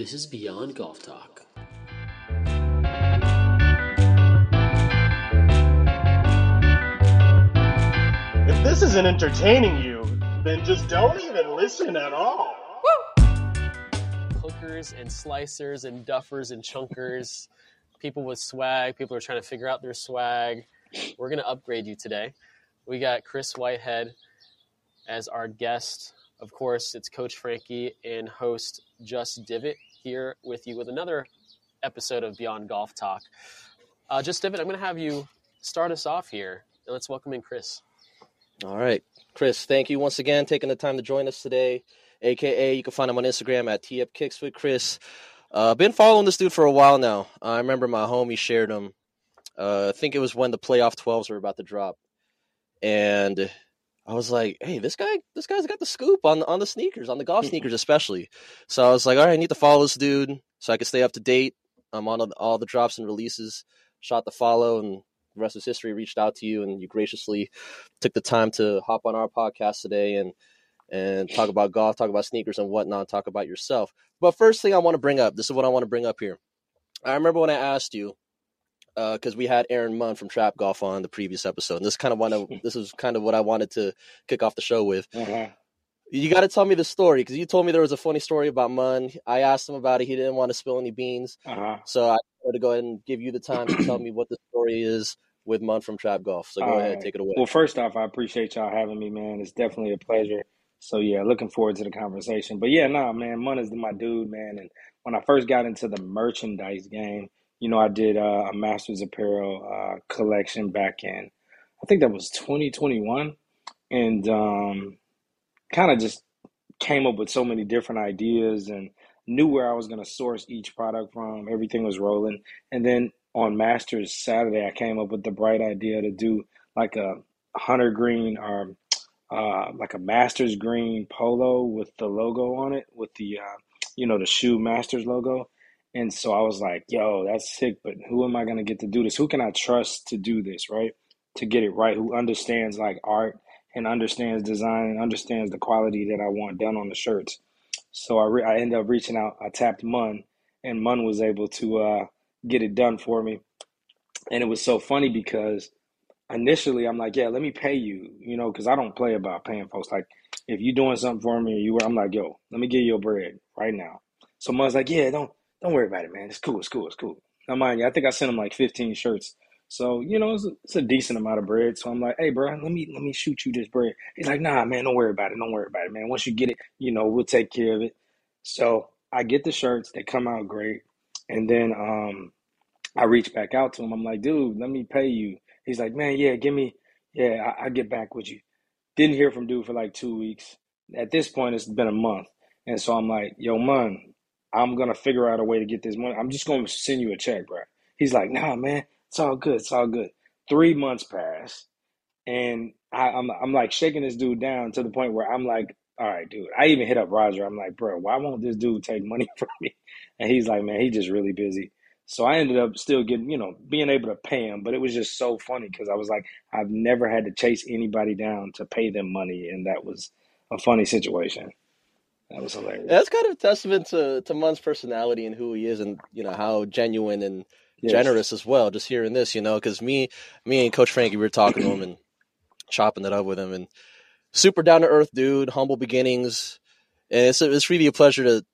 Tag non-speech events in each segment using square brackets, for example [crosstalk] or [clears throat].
This is Beyond Golf Talk. If this isn't entertaining you, then just don't even listen at all. Hookers and slicers and duffers and chunkers, people with swag, people are trying to figure out their swag. We're going to upgrade you today. We got Chris Whitehead as our guest. Of course, it's Coach Frankie and host Just Divot here with you with another episode of Beyond Golf Talk. Uh, Just Divot, I'm going to have you start us off here. And let's welcome in Chris. All right, Chris, thank you once again taking the time to join us today. AKA, you can find him on Instagram at Tee Up Kicks with Chris. Uh, been following this dude for a while now. I remember my homie shared him. Uh, I think it was when the playoff 12s were about to drop. And I was like, hey, this guy, this guy's got the scoop on on the sneakers, on the golf mm-hmm. sneakers especially. So I was like, all right, I need to follow this dude so I can stay up to date. I'm on all the drops and releases. Shot the follow, and the rest is history. Reached out to you, and you graciously took the time to hop on our podcast today and and talk about golf, talk about sneakers and whatnot, talk about yourself. But first thing I want to bring up, this is what I want to bring up here. I remember when I asked you, because uh, we had Aaron Munn from Trap Golf on the previous episode. And this kind of one of this is kind of what I wanted to kick off the show with. Uh-huh. You got to tell me the story because you told me there was a funny story about Munn. I asked him about it. He didn't want to spill any beans, uh-huh. so I wanted to go ahead and give you the time to tell me what the story is with Munn from Trap Golf. So go All ahead, take it away. Well, first off, I appreciate y'all having me, man. It's definitely a pleasure. So yeah, looking forward to the conversation. But yeah, nah, man, Munn is my dude, man. And when I first got into the merchandise game, you know, I did uh, a Masters Apparel uh, collection back in, I think that was 2021, and um, kind of just came up with so many different ideas and knew where I was going to source each product from. Everything was rolling, and then on Masters Saturday, I came up with the bright idea to do like a hunter green or uh, like a Masters green polo with the logo on it, with the uh, you know the shoe Masters logo and so I was like, yo, that's sick, but who am I going to get to do this? Who can I trust to do this, right? To get it right, who understands like art and understands design and understands the quality that I want done on the shirts. So I, re- I ended up reaching out. I tapped Munn, and Munn was able to uh, get it done for me. And it was so funny because initially I'm like, yeah, let me pay you, you know, because I don't play about paying folks. Like, if you're doing something for me, you I'm like, yo, let me get your bread right now. So Munn's like, yeah, don't don't worry about it, man. It's cool. It's cool. It's cool. Now, mind you, I think I sent him like 15 shirts. So, you know, it's a, it's a decent amount of bread. So I'm like, hey, bro, let me let me shoot you this bread. He's like, nah, man, don't worry about it. Don't worry about it, man. Once you get it, you know, we'll take care of it. So I get the shirts. They come out great. And then um, I reach back out to him. I'm like, dude, let me pay you. He's like, man, yeah, give me, yeah, I, I get back with you. Didn't hear from dude for like two weeks. At this point, it's been a month. And so I'm like, yo, man, I'm gonna figure out a way to get this money. I'm just gonna send you a check, bro. He's like, nah, man, it's all good. It's all good. Three months pass, and I, I'm I'm like shaking this dude down to the point where I'm like, all right, dude. I even hit up Roger. I'm like, bro, why won't this dude take money [laughs] from me? And he's like, man, he's just really busy. So I ended up still getting, you know, being able to pay him. But it was just so funny because I was like, I've never had to chase anybody down to pay them money, and that was a funny situation. That was hilarious. That's kind of testament to to Munn's personality and who he is, and you know how genuine and yes. generous as well. Just hearing this, you know, because me, me and Coach Frankie, we were talking to him and chopping it up with him, and super down to earth dude, humble beginnings, and it's it's really a pleasure to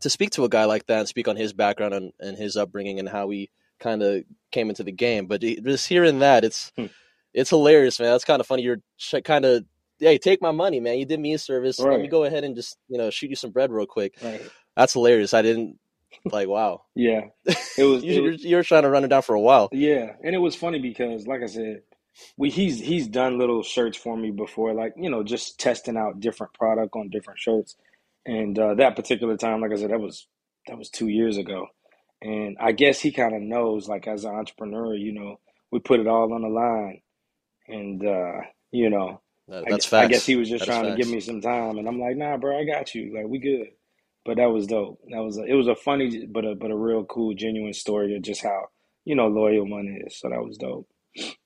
to speak to a guy like that and speak on his background and, and his upbringing and how he kind of came into the game. But just hearing that, it's hmm. it's hilarious, man. That's kind of funny. You're kind of hey, take my money, man. You did me a service. Right. Let me go ahead and just, you know, shoot you some bread real quick. Right. That's hilarious. I didn't like, wow. [laughs] yeah. It was, you, it you were trying to run it down for a while. Yeah. And it was funny because, like I said, we he's he's done little shirts for me before, like, you know, just testing out different product on different shirts. And uh, that particular time, like I said, that was that was two years ago. And I guess he kind of knows, like as an entrepreneur, you know, we put it all on the line. And uh, you know, that, that's I, I, guess he was just trying to give me some time, and I'm like, nah, bro, I got you. Like we good. But that was dope. That was a, it was a funny, but a but a real cool, genuine story of just how you know loyal Munn is. So that was dope.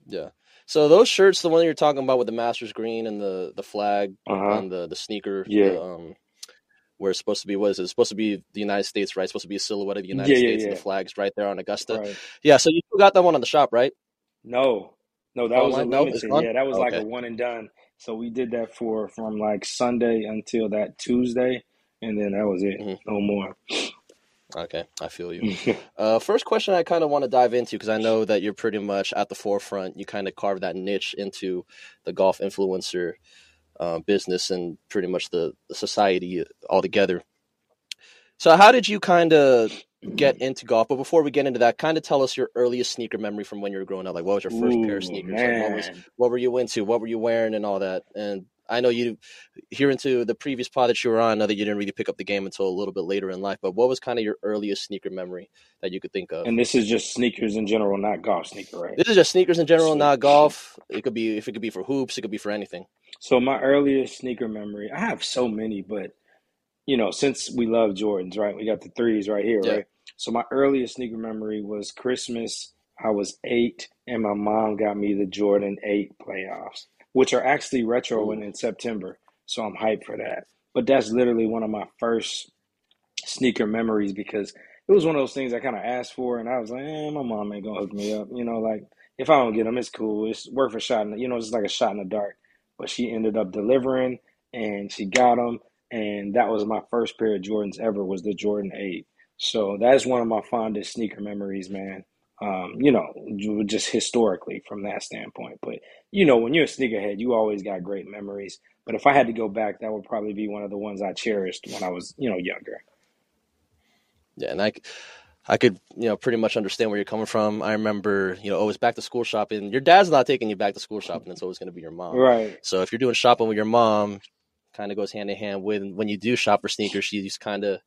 Yeah. So those shirts, the one you're talking about with the Masters green and the the flag uh-huh. on the the sneaker, yeah. The, um, where it's supposed to be. Was it it's supposed to be the United States, right? It's supposed to be a silhouette of the United Yeah, yeah, States and the flags right there on Augusta. Right. Yeah, so you got that one on the shop, right? No, no, that was a no, limited. gone? Yeah, that was like a one and done. So we did that for from like Sunday until that Tuesday, and then that was it. Mhm. No more. Okay, I feel you. [laughs] Uh, first question I kind of want to dive into because I know that you're pretty much at the forefront. You kind of carve that niche into the golf influencer uh, business and pretty much the, the society altogether. So, how did you kind of get into golf? But before we get into that, kind of tell us your earliest sneaker memory from when you were growing up. Like, what was your first pair of sneakers? Like, what was what were you into? What were you wearing and all that? And I know you here into the previous pod that you were on. I know that you didn't really pick up the game until a little bit later in life. But what was kind of your earliest sneaker memory that you could think of? And this is just sneakers in general, not golf sneaker, right? This is just sneakers in general, Sweet. not golf. It could be if it could be for hoops, it could be for anything. So my earliest sneaker memory, I have so many, but you know, since we love Jordans, right? We got the threes right here, Yeah. right? So my earliest sneaker memory was Christmas. I was eight, and my mom got me the Jordan Eight playoffs, which are actually retro in, in September. So I'm hyped for that. But that's literally one of my first sneaker memories because it was one of those things I kind of asked for, and I was like, eh, my mom ain't gonna hook me up. You know, like if I don't get them, it's cool. It's worth a shot. In, you know, it's like a shot in the dark. But she ended up delivering, and she got them, and that was my first pair of Jordans ever. Was the Jordan Eight. So that's one of my fondest sneaker memories, man. Um, you know, just historically from that standpoint. But you know, when you're a sneakerhead, you always got great memories. But if I had to go back, that would probably be one of the ones I cherished when I was, you know, younger. Yeah, and I, I could you know pretty much understand where you're coming from. I remember you know always back to school shopping. Your dad's not taking you back to school shopping. It's always going to be your mom. Right. So if you're doing shopping with your mom, kind of goes hand in hand with when you do shop for sneakers. She's kind of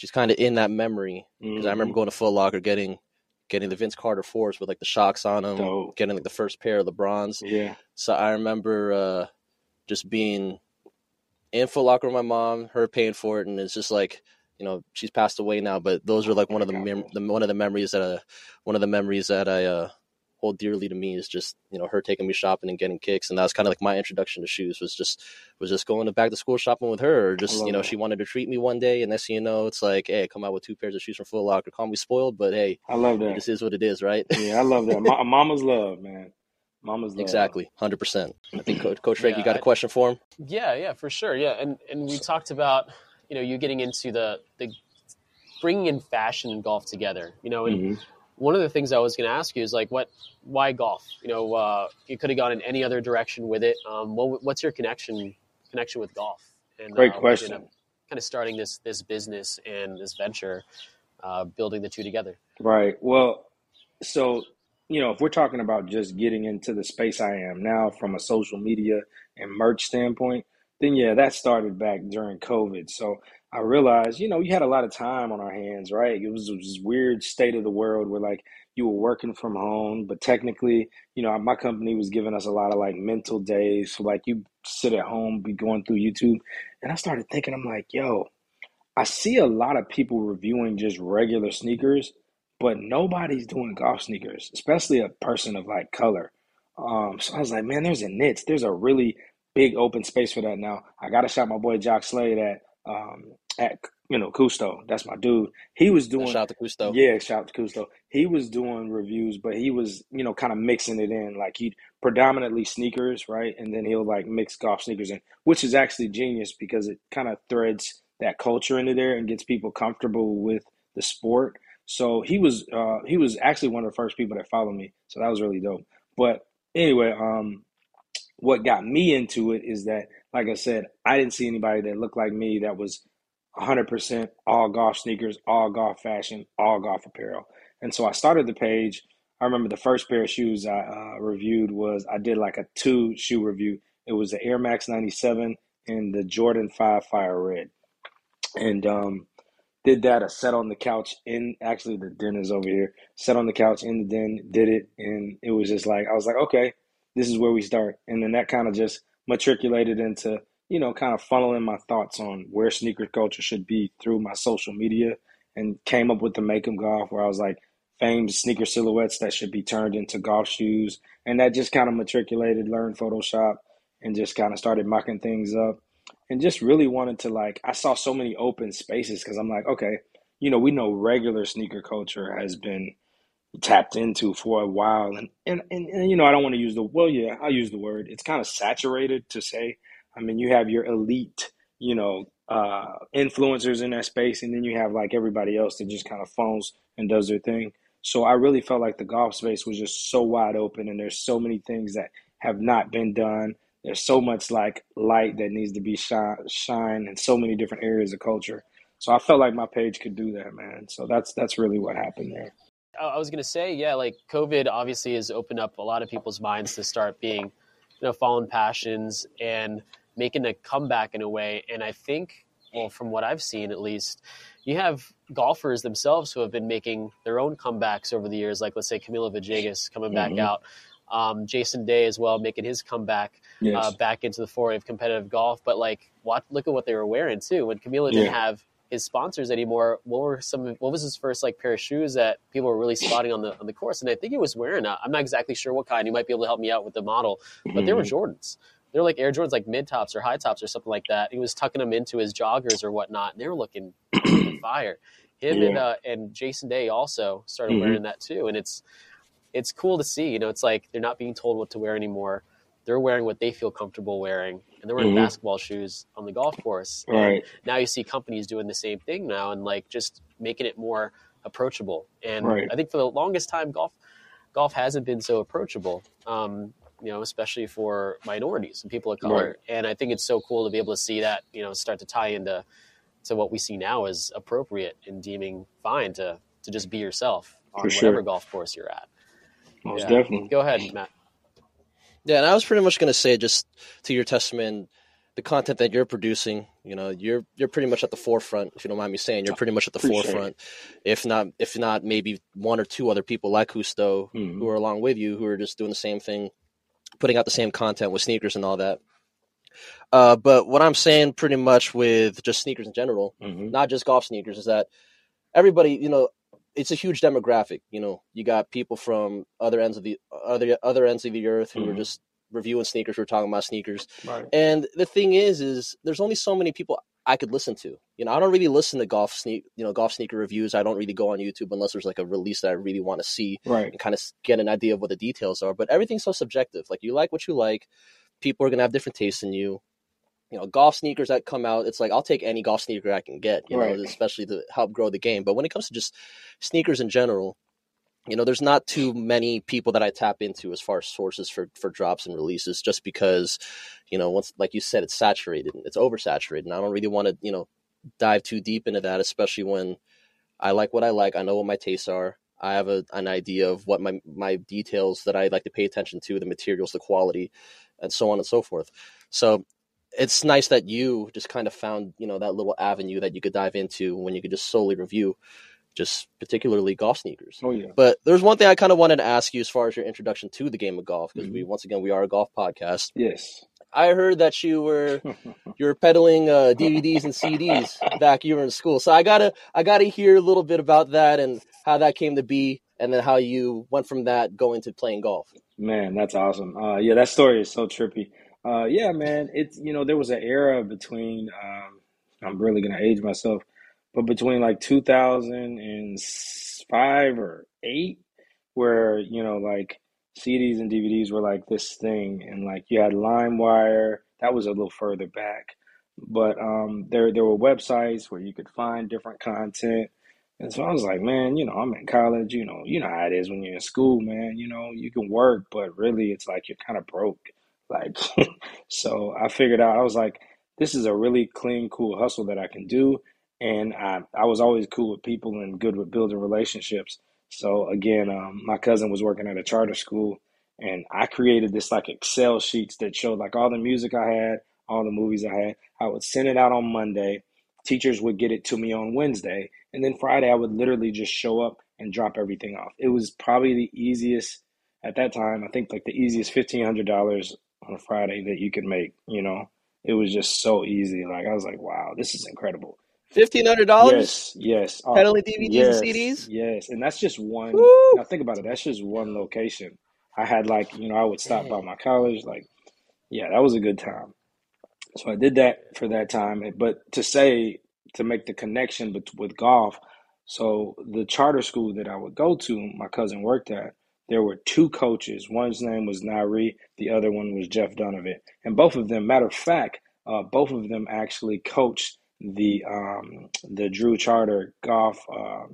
she's kind of in that memory because I remember Mhm. going to Foot Locker getting getting the Vince Carter fours with like the shocks on them, Dope. getting like the first pair of LeBrons. Yeah. So I remember uh, just being in Foot Locker with my mom, her paying for it, and it's just like you know she's passed away now, but those are like one of the, mem- the one of the memories that uh, one of the memories that I uh, hold dearly to me is just you know her taking me shopping and getting kicks, and that was kind of like my introduction to shoes was just was just going to back to school shopping with her, or just you know that. she wanted to treat me one day, and next thing you know it's like hey, I come out with two pairs of shoes from Foot Locker, call me spoiled, but hey, I love that. this is what it is, right? Yeah, I love that. Ma- mama's love, man. Mama's love. Exactly, hundred percent. I think Coach, Coach Drake, Yeah, you got a I- question for him? Yeah, yeah, for sure. Yeah, and and we talked about you know you getting into the the bringing in fashion and golf together. You know, and Mhm. One of the things I was going to ask you is like, what, why golf? You know, uh, you could have gone in any other direction with it. Um, what, what's your connection connection with golf? And, Great uh, question. Kind of starting this this business and this venture, uh, building the two together. Right. Well, so, you know, if we're talking about just getting into the space I am now from a social media and merch standpoint, then yeah, that started back during COVID. So I realized, you know, you had a lot of time on our hands, right? It was, it was this weird state of the world where like you were working from home, but technically, you know, my company was giving us a lot of like mental days. So like you sit at home, be going through YouTube. And I started thinking, I'm like, yo, I see a lot of people reviewing just regular sneakers, but nobody's doing golf sneakers, especially a person of like color. Um, so I was like, man, there's a niche. There's a really big open space for that now. I got to shout my boy Jock Slade at um at you know Cousteau. That's my dude. He was doing Shout out to Cousteau. yeah, shout out to Cousteau. He was doing reviews, but he was, you know, kind of mixing it in. Like he'd predominantly sneakers, right? And then he'll like mix golf sneakers in, which is actually genius because it kind of threads that culture into there and gets people comfortable with the sport. So he was uh he was actually one of the first people that followed me. So that was really dope. But anyway, um what got me into it is that, like I said, I didn't see anybody that looked like me that was 100% all golf sneakers, all golf fashion, all golf apparel. And so I started the page. I remember the first pair of shoes I uh, reviewed was I did like a two shoe review. It was the Air Max 97 and the Jordan 5 Fire Red. And um, did that. I sat on the couch in actually the den is over here. Sat on the couch in the den, did it, and it was just like I was like, okay, this is where we start. And then that kind of just matriculated into, you know, kind of funneling my thoughts on where sneaker culture should be through my social media and came up with the Make 'em Golf where I was like, famed sneaker silhouettes that should be turned into golf shoes. And that just kind of matriculated, learned Photoshop, and just kind of started mocking things up. and just really wanted to like I saw so many open spaces because I'm like, okay, you know, we know regular sneaker culture has been tapped into for a while and, and and, and you know i don't want to use the well yeah i'll use the word it's kind of saturated to say i mean you have your elite you know uh influencers in that space and then you have like everybody else that just kind of phones and does their thing. So i really felt like the golf space was just so wide open and there's so many things that have not been done. There's so much like light that needs to be shine shine in so many different areas of culture. So i felt like my page could do that man. So that's that's really what happened there. I was to say, yeah, like COVID obviously has opened up a lot of people's minds to start being, you know, following passions and making a comeback in a way. And I think, well, from what I've seen at least, you have golfers themselves who have been making their own comebacks over the years, like let's say Camilo Villegas coming back Mhm. out, um, Jason Day as well making his comeback yes uh, back into the foray of competitive golf. But like, what? Look at what they were wearing too. When Camilo didn't have his sponsors anymore, what were some? What was his first like pair of shoes that people were really spotting on the on the course? And I think he was wearing. i I'm not exactly sure what kind. You might be able to help me out with the model, but they were. Jordans. They're like Air Jordans, like mid tops or high tops or something like that. He was tucking them into his joggers or whatnot, and they were looking [clears throat] fire. Him and uh, and Jason Day also started Mhm. wearing that too, and it's it's cool to see. You know, it's like they're not being told what to wear anymore. They're wearing what they feel comfortable wearing, and they're wearing Mhm. basketball shoes on the golf course. And right now you see companies doing the same thing now, and like just making it more approachable. And Right. I think for the longest time, golf golf hasn't been so approachable. Um, you know, especially for minorities and people of color. Right. And I think it's so cool to be able to see that, you know, start to tie into to what we see now as appropriate and deeming fine to to just be yourself on For sure. whatever golf course you're at. most Yeah. definitely Go ahead, Matt. Yeah, and I was pretty much going to say just to your testament, the content that you're producing, you know, you're you're pretty much at the forefront. If you don't mind me saying, you're pretty much at the Appreciate it. forefront. If not, if not, maybe one or two other people like Husto Mhm. who are along with you who are just doing the same thing, putting out the same content with sneakers and all that. Uh, but what I'm saying, pretty much with just sneakers in general, Mhm. not just golf sneakers, is that everybody, you know, it's a huge demographic. You know, you got people from other ends of the other other ends of the earth who are Mhm. just reviewing sneakers, who are talking about sneakers. right And the thing is, is there's only so many people I could listen to. You know, I don't really listen to golf sneak, you know, golf sneaker reviews. I don't really go on YouTube unless there's like a release that I really want to see right and kind of get an idea of what the details are. But everything's so subjective. Like you like what you like. People are gonna have different tastes in you. You know, golf sneakers that come out, it's like I'll take any golf sneaker I can get. You Right. know, especially to help grow the game. But when it comes to just sneakers in general, you know, there's not too many people that I tap into as far as sources for for drops and releases, just because, you know, once like you said, it's saturated, it's oversaturated, and I don't really want to, you know, dive too deep into that, especially when I like what I like. I know what my tastes are. I have a, an idea of what my my details that I like to pay attention to, the materials, the quality, and so on and so forth. So it's nice that you just kind of found you know that little avenue that you could dive into when you could just solely review, just particularly golf sneakers. oh yeah But there's one thing I kind of wanted to ask you as far as your introduction to the game of golf, because we once again we are a golf podcast. yes I heard that you were [laughs] you were peddling uh, DVDs and CDs back you were in school. So I gotta I gotta hear a little bit about that and how that came to be, and then how you went from that going to playing golf. Man, that's awesome. Uh, yeah, that story is so trippy. Uh, yeah, man, it's you know there was an era between. Um, I'm really gonna age myself, but between like 2005 or eight, where you know like CDs and DVDs were like this thing, and like you had LimeWire. That was a little further back, but um, there there were websites where you could find different content. And so I was like, man, you know, I'm in college, you know, you know how it is when you're in school, man. You know, you can work, but really it's like you're kind of broke. Like, [laughs] so I figured out, I was like, this is a really clean, cool hustle that I can do. And I, I was always cool with people and good with building relationships. So again, um, my cousin was working at a charter school and I created this like Excel sheets that showed like all the music I had, all the movies I had. I would send it out on Monday. Teachers would get it to me on Wednesday. And then Friday, I would literally just show up and drop everything off. It was probably the easiest at that time. I think like the easiest $1,500 on a Friday that you could make, you know? It was just so easy. Like, I was like, wow, this is incredible. Fifteen hundred dollars Yes, yes. Peddling DVDs yes, and CDs. yes. And that's just one. Woo! Now think about it. That's just one location. I had like, you know, I would stop by my college. Like, yeah, that was a good time. So I did that for that time. But to say to make the connection with, with golf, so the charter school that I would go to, my cousin worked at. There were two coaches. One's name was Nairi, the other one was Jeff Donovan, and both of them, matter of fact, uh, both of them actually coached the um, the Drew Charter golf uh,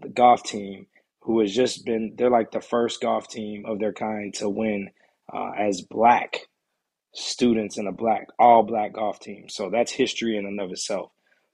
the golf team, who has just been they're like the first golf team of their kind to win uh, as black students in a black all black golf team. So that's history in and of itself.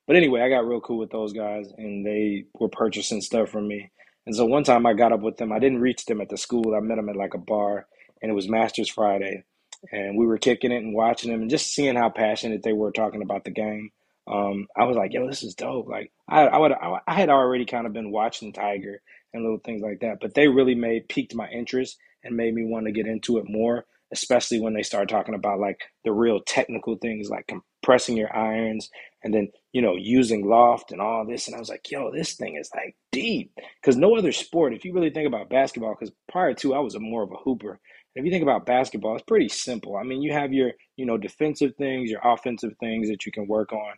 But anyway, I got real cool with those guys, and they were purchasing stuff from me. And so one time I got up with them. I didn't reach them at the school. I met them at like a bar, and it was Masters Friday, and we were kicking it and watching them, and just seeing how passionate they were talking about the game. Um, I was like, "Yo, this is dope!" Like I, I would, I, had already kind of been watching Tiger and little things like that, but they really made piqued my interest and made me want to get into it more especially when they started talking about like the real technical things like compressing your irons and then you know using loft and all this. And i was like yo this thing is like deep. Because no other sport if you really think about basketball because prior to i was a more of a hooper. If you think about basketball it's pretty simple. I mean you have your you know defensive things your offensive things that you can work on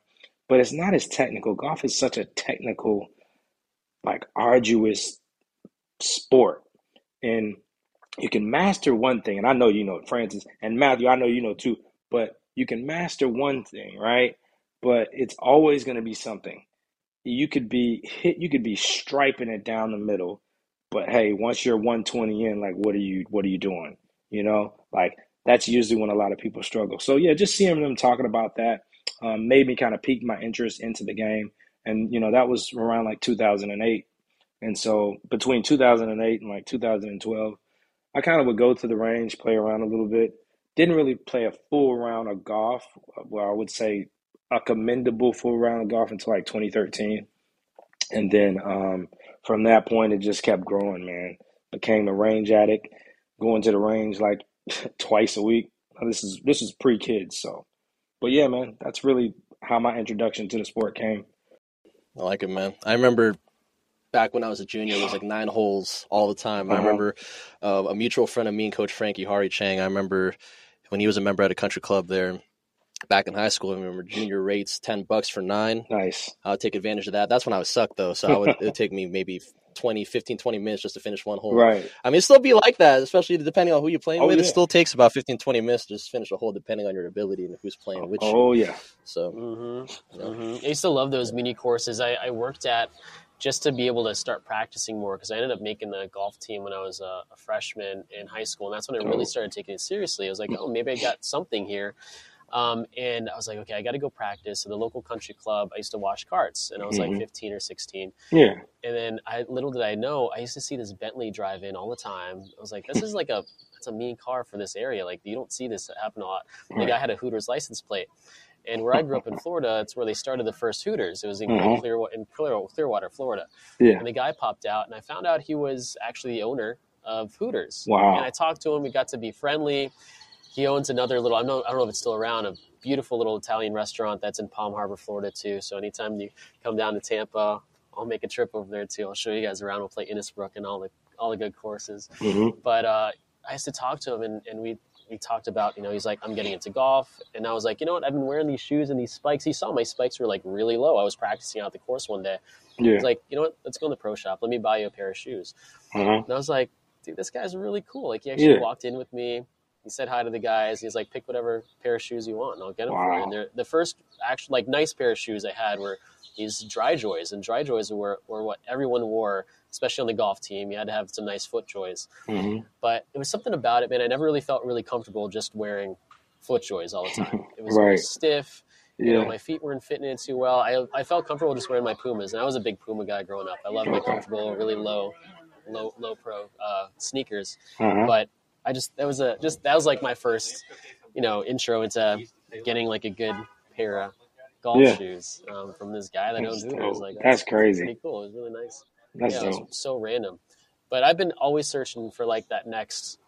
but it's not as technical golf is such a technical like arduous sport and you can master one thing, and I know you know Francis and Matthew, I know you know too, but you can master one thing, right? But it's always going to be something. You could be hit, you could be striping it down the middle, but hey, once you're 120 in, like what are you what are you doing? You know, like that's usually when a lot of people struggle. So yeah, just seeing them talking about that um, made me kind of pique my interest into the game, and you know that was around like 2008, and so between 2008 and like 2012 I kind of would go to the range, play around a little bit. Didn't really play a full round of golf. Well, I would say a commendable full round of golf until like 2013. And then um, from that point, it just kept growing, man. Became a range addict, going to the range like [laughs] twice a week. This is this is pre kids, so. But yeah, man, that's really how my introduction to the sport came. I like it, man. I remember back when I was a junior, it was like nine holes all the time. Uh-huh. I remember uh, a mutual friend of me and Coach Frankie Hari Chang. I remember when he was a member at a country club there back in high school. I remember junior rates ten bucks for nine. Nice. I would take advantage of that. That's when I was sucked though, so I would it would take me maybe 20, 15, 20 minutes just to finish one hole. Right. I mean, it still be like that, especially depending on who you're playing oh, with. Yeah. It still takes about 15, 20 minutes to just finish a hole, depending on your ability and who's playing which. Oh, yeah. So, mm-hmm. Mm-hmm. I used to love those mini courses. I, I worked at just to be able to start practicing more because I ended up making the golf team when I was a, a, freshman in high school, and that's when I really started taking it seriously. I was like, oh, maybe I got something here. Um, and I was like, okay, I got to go practice. So the local country club, I used to wash carts, and I was mm-hmm. like 15 or 16. Yeah. And then I little did I know, I used to see this Bentley drive in all the time. I was like, this is like a that's a mean car for this area. Like you don't see this happen a lot. The guy had a Hooters license plate. And where I grew up in Florida, it's where they started the first Hooters. It was in, mm-hmm. Clearwater, in Clearwater, Florida. Yeah. And the guy popped out, and I found out he was actually the owner of Hooters. Wow. And I talked to him. We got to be friendly. He owns another little, I don't, I don't know if it's still around, a beautiful little Italian restaurant that's in Palm Harbor, Florida, too. So anytime you come down to Tampa, I'll make a trip over there, too. I'll show you guys around. We'll play Innisbrook and all the, all the good courses. Mm-hmm. But uh, I used to talk to him, and, and we he talked about, you know, he's like, I'm getting into golf. And I was like, you know what? I've been wearing these shoes and these spikes. He saw my spikes were like really low. I was practicing out the course one day. Yeah. He was like, you know what? Let's go in the pro shop. Let me buy you a pair of shoes. Uh-huh. And I was like, dude, this guy's really cool. Like, he actually yeah. walked in with me. He said hi to the guys. He's like, pick whatever pair of shoes you want and I'll get them wow. for you. And they're, the first actual, like, nice pair of shoes I had were these DryJoys. And DryJoys were, were what everyone wore especially on the golf team. You had to have some nice FootJoys. Mm-hmm. But it was something about it, man. I never really felt really comfortable just wearing FootJoys all the time. [laughs] It was right. stiff. You yeah. know, my feet weren't fitting in too well. I, I felt comfortable just wearing my Pumas, and I was a big Puma guy growing up. I love my comfortable, really low, low, low pro uh, sneakers. Uh-huh. But I just that was a just that was like my first, you know, intro into getting like a good pair of golf yeah. shoes um, from this guy that owns Hooters. Like that's, that's crazy. Pretty cool. It was really nice. That's yeah, so random. But I've been always searching for like that next.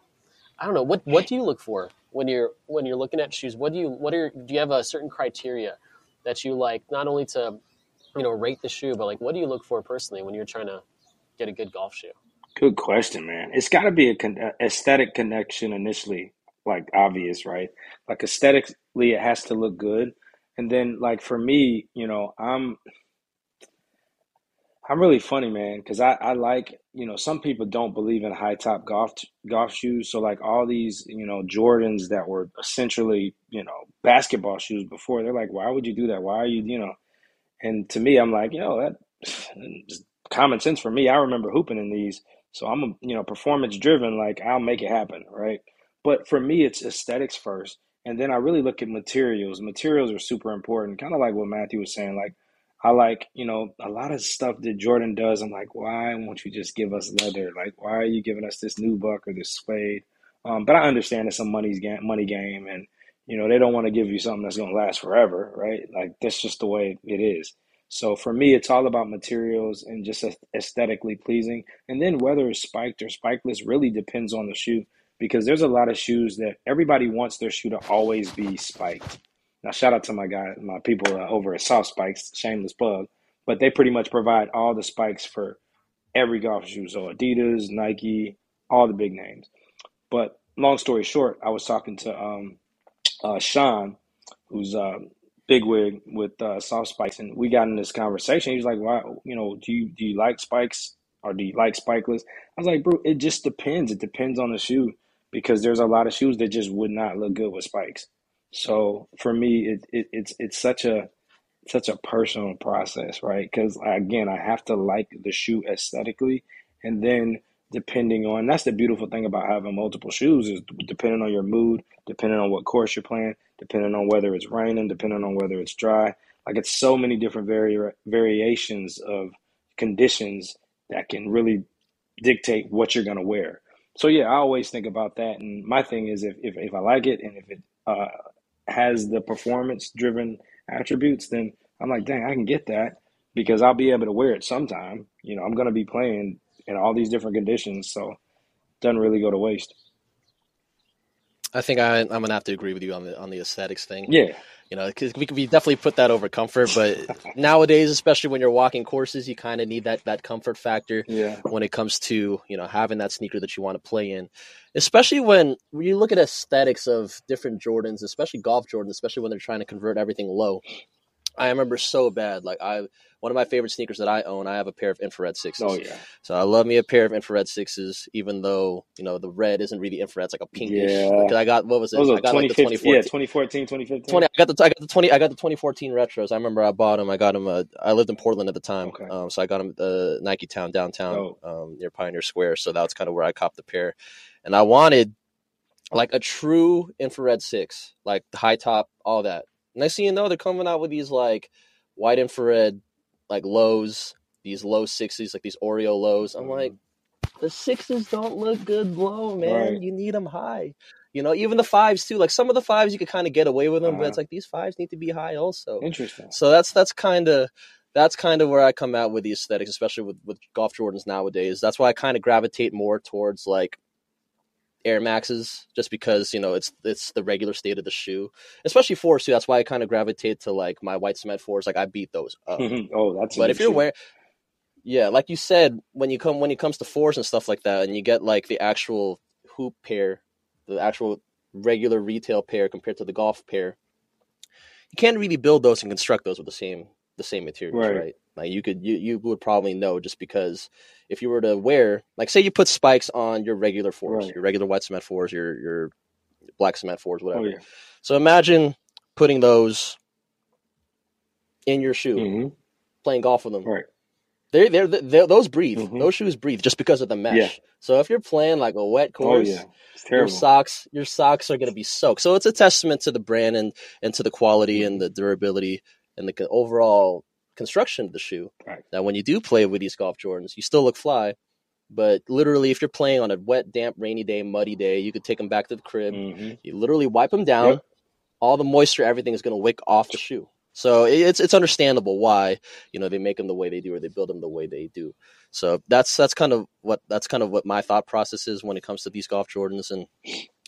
I don't know what what do you look for when you're when you're looking at shoes. What do you what are do you have a certain criteria that you like not only to you know rate the shoe, but like what do you look for personally when you're trying to get a good golf shoe? Good question, man. It's got to be a con- uh, aesthetic connection initially, like obvious, right? Like aesthetically, it has to look good. And then like for me, you know, I'm I'm really funny, man, because I, I like, you know, some people don't believe in high top golf golf shoes. So like all these, you know, Jordans that were essentially, you know, basketball shoes before, they're like, why would you do that? Why are you, you know? And to me, I'm like, you know, that [sighs] common sense for me. I remember hooping in these, so I'm a, you know, performance driven. Like I'll make it happen, right? But for me, it's aesthetics first, and then I really look at materials. Materials are super important, kind of like what Matthew was saying, like I like, you know, a lot of stuff that Jordan does. I'm like, why won't you just give us leather? Like, why are you giving us this nubuck or this suede? Um, but I understand it's a money's game, money game, and you know they don't want to give you something that's going to last forever, right? Like that's just the way it is. So for me, it's all about materials and just aesthetically pleasing. And then whether it's spiked or spikeless really depends on the shoe because there's a lot of shoes that everybody wants their shoe to always be spiked. Now, shout out to my guy, my people uh, over at Soft Spikes, shameless plug, but they pretty much provide all the spikes for every golf shoe. So Adidas, Nike, all the big names. But long story short, I was talking to um, uh, Sean, who's uh, bigwig with uh, Soft Spikes, and we got in this conversation. He was like, "Why, you know, do you do you like spikes or do you like spikeless?" I was like, "Bro, it just depends. It depends on the shoe because there's a lot of shoes that just would not look good with spikes." So for me, it, it it's it's such a such a personal process, right? Because again, I have to like the shoe aesthetically, and then depending on that's the beautiful thing about having multiple shoes is depending on your mood, depending on what course you're playing, depending on whether it's raining, depending on whether it's dry. Like it's so many different vari- variations of conditions that can really dictate what you're gonna wear. So yeah, I always think about that. And my thing is if if, if I like it and if it uh, has the performance driven attributes, then I'm like, dang, I can get that because I'll be able to wear it sometime. You know, I'm going to be playing in all these different conditions, so it doesn't really go to waste. I think I, am gonna have to agree with you on the on the aesthetics thing. Yeah, you know, because we, we definitely put that over comfort, but [laughs] nowadays, especially when you're walking courses, you kind of need that that comfort factor. Yeah. When it comes to you know having that sneaker that you want to play in, especially when when you look at aesthetics of different Jordans, especially golf Jordans, especially when they're trying to convert everything low. I remember so bad. Like I, one of my favorite sneakers that I own, I have a pair of infrared sixes. Oh yeah. So I love me a pair of infrared sixes, even though you know the red isn't really infrared; it's like a pinkish. Yeah. Because I got what was it? Those I got like the 2014. Yeah, 2014, 2015. 20, I got the I got the 20 I got the 2014 retros. I remember I bought them. I got them. Uh, I lived in Portland at the time, Okay. um, so I got them at the Nike Town downtown um, near Pioneer Square. So that was kind of where I copped the pair, and I wanted like a true infrared six, like the high top, all that. Next thing you know, they're coming out with these like white infrared like lows, these low sixties, like these Oreo lows. I'm like, the sixes don't look good low, man. Right. You need them high. You know, even the fives too. Like some of the fives, you could kind of get away with them, but Uh-huh. it's like these fives need to be high also. Interesting. So that's that's kind of that's kind of where I come out with the aesthetics, especially with with golf Jordans nowadays. That's why I kind of gravitate more towards like Air Maxes, just because you know it's it's the regular state of the shoe, especially fours too. That's why I kind of gravitate to like my white cement fours. Like I beat those up. [laughs] oh, that's. But if you're wearing, yeah, like you said, when you come when it comes to fours and stuff like that, and you get like the actual hoop pair, the actual regular retail pair compared to the golf pair, you can't really build those and construct those with the same the same materials, Right. right? Like you could you you would probably know just because if you were to wear like say you put spikes on your regular fours, Right. your regular white cement fours, your your black cement fours, whatever. Oh yeah. So imagine putting those in your shoe, hmm playing golf with them. Right. They're, they're, they're, those breathe. Mhm. Those shoes breathe just because of the mesh. Yeah. So if you're playing like a wet Oh course, yeah. Your socks your socks are going to be soaked. So it's a testament to the brand and and to the quality and the durability and the overall construction of the shoe. Right. That when you do play with these golf Jordans, you still look fly. But literally, if you're playing on a wet, damp, rainy day, muddy day, you could take them back to the crib. hmm You literally wipe them down. Yep. All the moisture, everything is going to wick off the shoe. So it's it's understandable why you know they make them the way they do or they build them the way they do. So that's that's kind of what that's kind of what my thought process is when it comes to these golf Jordans and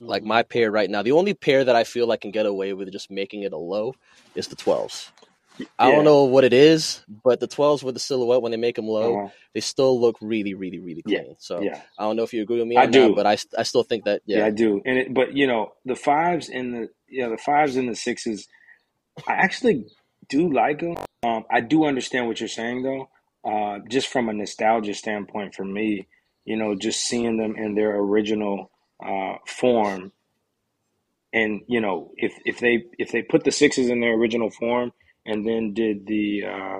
like my pair right now. The only pair that I feel I can get away with just making it a low is the 12s. I Yeah. don't know what it is, but the 12s with the silhouette when they make them low, Uh-huh. they still look really, really, really Yeah. clean. So Yeah. I don't know if you agree with me I do. that, but I, I still think that Yeah. yeah, I do. And it, but you know, the fives and the yeah, the fives and the sixes, I actually do like them. Um, I do understand what you're saying though. Uh, just from a nostalgia standpoint, for me, you know, just seeing them in their original uh, form, and you know, if if they if they put the sixes in their original form and then did the uh,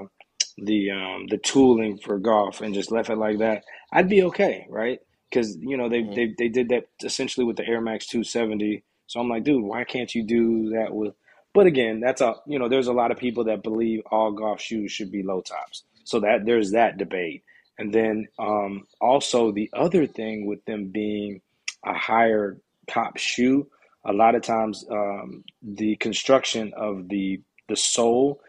the um, the tooling for golf and just left it like that, I'd be okay, right? Because you know they, Mhm. they they did that essentially with the Air Max 270. So I'm like, dude, why can't you do that with? But again, that's a you know, there's a lot of people that believe all golf shoes should be low tops. So that there's that debate. And then um, also the other thing with them being a higher top shoe, a lot of times um, the construction of the the sole,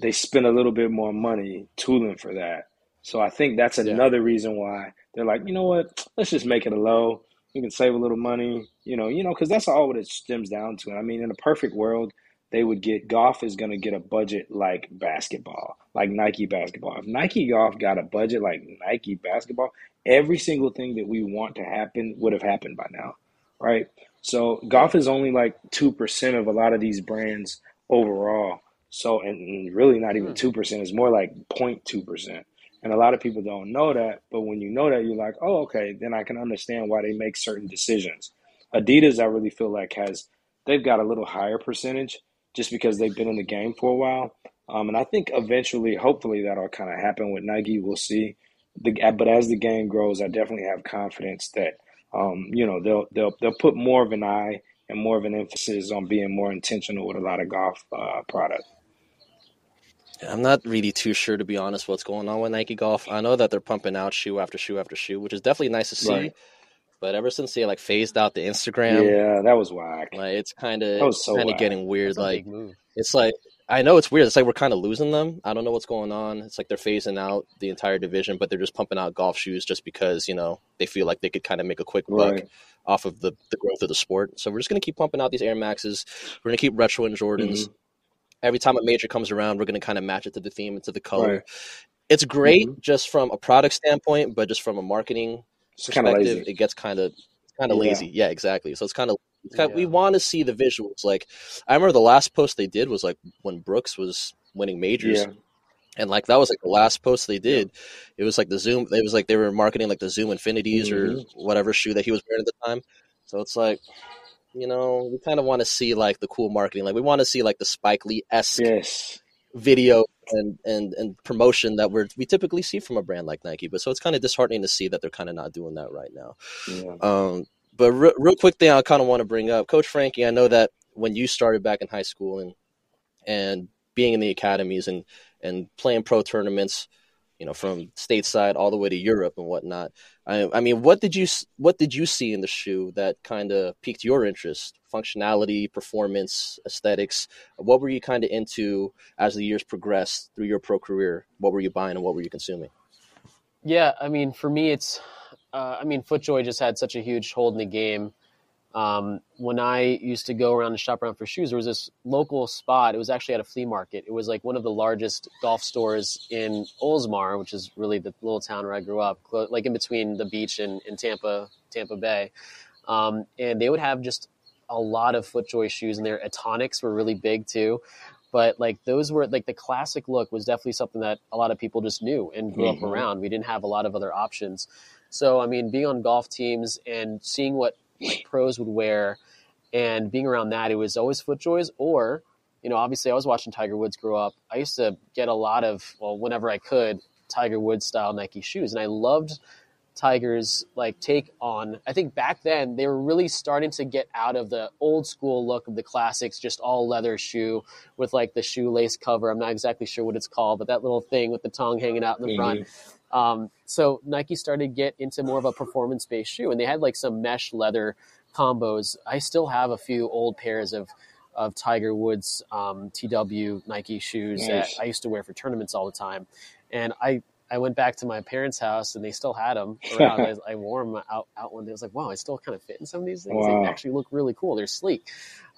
they spend a little bit more money tooling for that. So I think that's Yeah. another reason why they're like, you know what, let's just make it a low. You can save a little money, you know, you know, because that's all what it stems down to. I mean, in a perfect world, they would get golf is going to get a budget like basketball, like Nike basketball. If Nike golf got a budget like Nike basketball, every single thing that we want to happen would have happened by now, right? So golf is only like two percent of a lot of these brands overall. So and, and really not even Hmm. two percent. It's more like 0.2 percent. And a lot of people don't know that. But when you know that, you're like, oh, okay, then I can understand why they make certain decisions. Adidas, I really feel like has they've got a little higher percentage just because they've been in the game for a while. Um, and I think eventually, hopefully, that'll kind of happen with Nike. We'll see. The, but as the game grows, I definitely have confidence that um, you know they'll they'll they'll put more of an eye and more of an emphasis on being more intentional with a lot of golf uh, product. I'm not really too sure, to be honest, what's going on with Nike Golf. I know that they're pumping out shoe after shoe after shoe, which is definitely nice to see. Right. But ever since they like phased out the Instagram, Yeah, that was whack. like it's kind of was so kind of getting weird. That's Like it's like I know it's weird. It's like we're kind of losing them. I don't know what's going on. It's like they're phasing out the entire division, but they're just pumping out golf shoes just because you know they feel like they could kind of make a quick buck Right. off of the, the growth of the sport. So we're just gonna keep pumping out these Air Maxes. We're gonna keep retroing Jordans. Mhm. Every time a major comes around, we're gonna kind of match it to the theme and to the color. Right. It's great Mhm. just from a product standpoint, but just from a marketing It's perspective, it gets kind of kind of Yeah. lazy. Yeah, exactly. So it's kind of kind we Yeah. want to see the visuals. Like I remember the last post they did was like when Brooks was winning majors, Yeah. and like that was like the last post they did. It was like the Zoom. It was like they were marketing like the Zoom Infinities or Mhm. whatever shoe that he was wearing at the time. So it's like. You know, we kind of want to see like the cool marketing. Like we want to see like the Spike Lee esque Yes. video and, and and promotion that we're we typically see from a brand like Nike. But so it's kind of disheartening to see that they're kind of not doing that right now. Yeah. Um, but re- real quick thing I kind of want to bring up, Coach Frankie. I know that when you started back in high school and and being in the academies and and playing pro tournaments, you know, from stateside all the way to Europe and whatnot. I, I mean, what did you what did you see in the shoe that kind of piqued your interest? Functionality, performance, aesthetics. What were you kind of into as the years progressed through your pro career? What were you buying and what were you consuming? Yeah, I mean, for me, it's, uh, I mean, FootJoy just had such a huge hold in the game. Um, when I used to go around and shop around for shoes, there was this local spot. It was actually at a flea market. It was like one of the largest golf stores in Oldsmar, which is really the little town where I grew up, like in between the beach and, and Tampa, Tampa Bay. Um, and they would have just a lot of FootJoy shoes, and their Etonics were really big too. But like those were like the classic look was definitely something that a lot of people just knew and grew Mhm. up around. We didn't have a lot of other options. So I mean, being on golf teams and seeing what pros would wear and being around that, it was always FootJoys or you know, obviously I was watching Tiger Woods grow up. I used to get a lot of well, whenever I could, Tiger Woods style Nike shoes, and I loved Tiger's like take on. I think back then they were really starting to get out of the old school look of the classics, just all leather shoe with like the shoelace cover. I'm not exactly sure what it's called, but that little thing with the tongue hanging out in the front. Mm-hmm. Um, so Nike started to get into more of a performance based shoe, and they had like some mesh leather combos. I still have a few old pairs of of Tiger Woods um, TW Nike shoes Nice. that I used to wear for tournaments all the time, and I I went back to my parents' house and they still had them around. [laughs] I, I wore them out, out one day. I was like, wow, I still kind of fit in some of these things. Wow. They actually look really cool. They're sleek.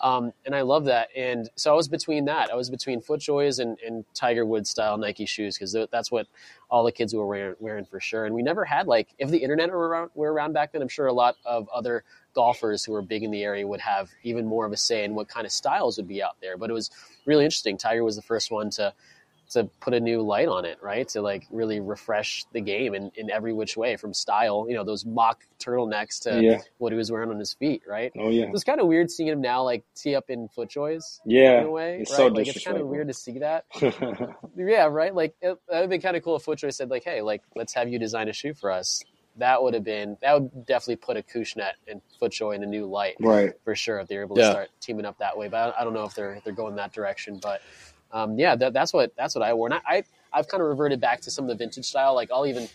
Um, and I love that. And so I was between that. I was between FootJoys and, and Tiger Woods style Nike shoes because that's what all the kids were wearing, wearing for sure. And we never had like, if the internet were around, were around back then, I'm sure a lot of other golfers who were big in the area would have even more of a say in what kind of styles would be out there. But it was really interesting. Tiger was the first one to to put a new light on it, right? To like really refresh the game in, in every which way from style, you know, those mock turtlenecks to Yeah. what he was wearing on his feet, right? Oh yeah. It was kind of weird seeing him now like tee up in FootJoys Yeah. in a way, It's right? so like it's kind of weird to see that. [laughs] Yeah, right. Like it, that would be kind of cool if FootJoy said like, "Hey, like let's have you design a shoe for us." That would have been that would definitely put Acushnet and FootJoy in a new light right. for sure if they're able Yeah. to start teaming up that way. But I, I don't know if they're if they're going that direction. But um, yeah, that, that's what that's what I wore. And I, I I've kind of reverted back to some of the vintage style. Like I'll even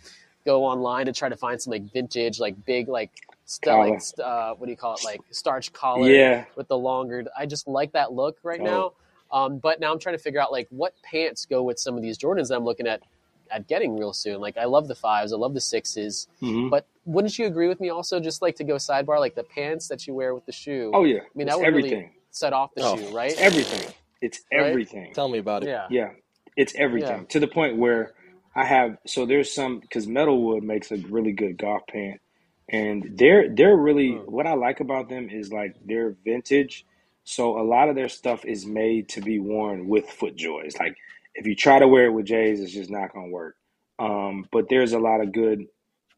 go online to try to find some like vintage, like big, like st- Collar. like uh, what do you call it, like starch collar Yeah. with the longer. I just like that look right Oh. now. Um, but now I'm trying to figure out like what pants go with some of these Jordans that I'm looking at at getting real soon. Like I love the fives, I love the sixes, hmm but wouldn't you agree with me also? Just like to go sidebar, like the pants that you wear with the shoe Oh yeah. I mean, it's that would everything. really set off the Oh, shoe, right? It's everything. Right? Tell me about it. yeah. Yeah, it's everything Yeah. to the point where I have. So there's some because Metalwood makes a really good golf pant, and they're they're really Hmm. what I like about them is like they're vintage. So a lot of their stuff is made to be worn with FootJoys. Like if you try to wear it with J's, it's just not gonna work. Um, but there's a lot of good.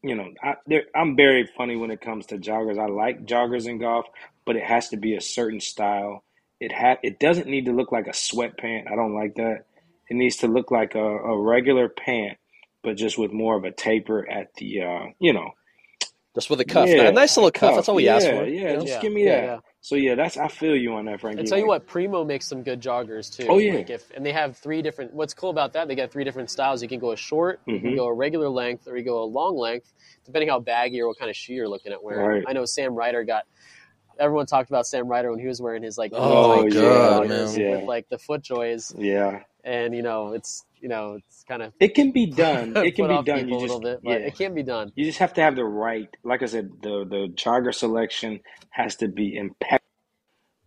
You know, I, I'm very funny when it comes to joggers. I like joggers in golf, but it has to be a certain style. It ha- it doesn't need to look like a sweatpant. I don't like that. It needs to look like a, a regular pant, but just with more of a taper at the, uh, you know, Just with a cuff. Yeah, a nice little cuff. That's all we yeah, ask for. Yeah, you know? just Yeah, give me yeah, that. yeah. So yeah, that's I feel you on that, Frankie. I tell you what, Primo makes some good joggers too. Oh, yeah. Like if and they have three different. What's cool about that? They got three different styles. You can go a short, you can Mhm. go a regular length, or you go a long length, depending how baggy or what kind of shoe you're looking at wearing. Right. I know Sam Ryder got. Everyone talked about Sam Ryder when he was wearing his like Oh, like, God, joggers man. with like the FootJoys, Yeah, and you know it's you know it's kind of it can be done. [laughs] It can be done. people You a just little bit, but yeah. it can be done. You just have to have the right, like I said, the the jogger selection has to be impeccable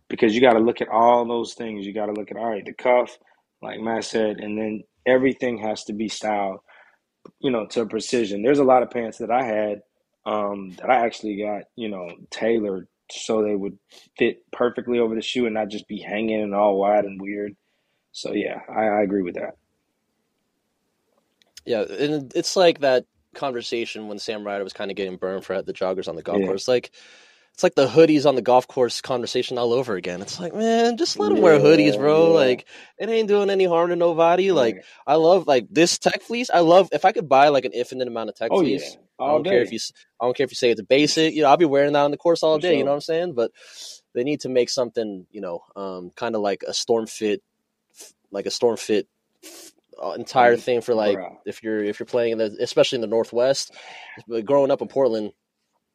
because you got to look at all those things. You got to look at all right, the cuff, like Matt said, and then everything has to be styled, you know, to precision. There's a lot of pants that I had um, that I actually got, you know, tailored so they would fit perfectly over the shoe and not just be hanging and all wide and weird. So yeah, I, I agree with that. Yeah, and it's like that conversation when Sam Ryder was kind of getting burned for the joggers on the golf Yeah. course. Like it's like the hoodies on the golf course conversation all over again. It's like, man, just let them wear hoodies, bro. yeah. Like it ain't doing any harm to nobody. Like I love like this tech fleece. I love if I could buy like an infinite amount of tech Oh yeah, fleece. I don't care if you I don't care if you say it's basic. You know, I'll be wearing that on the course all For day. You know what I'm saying? But they need to make something, you know, um, kind of like a storm fit, like a storm fit uh, entire Mm, thing for like bruh. if you're if you're playing in the especially in the northwest. But growing up in Portland,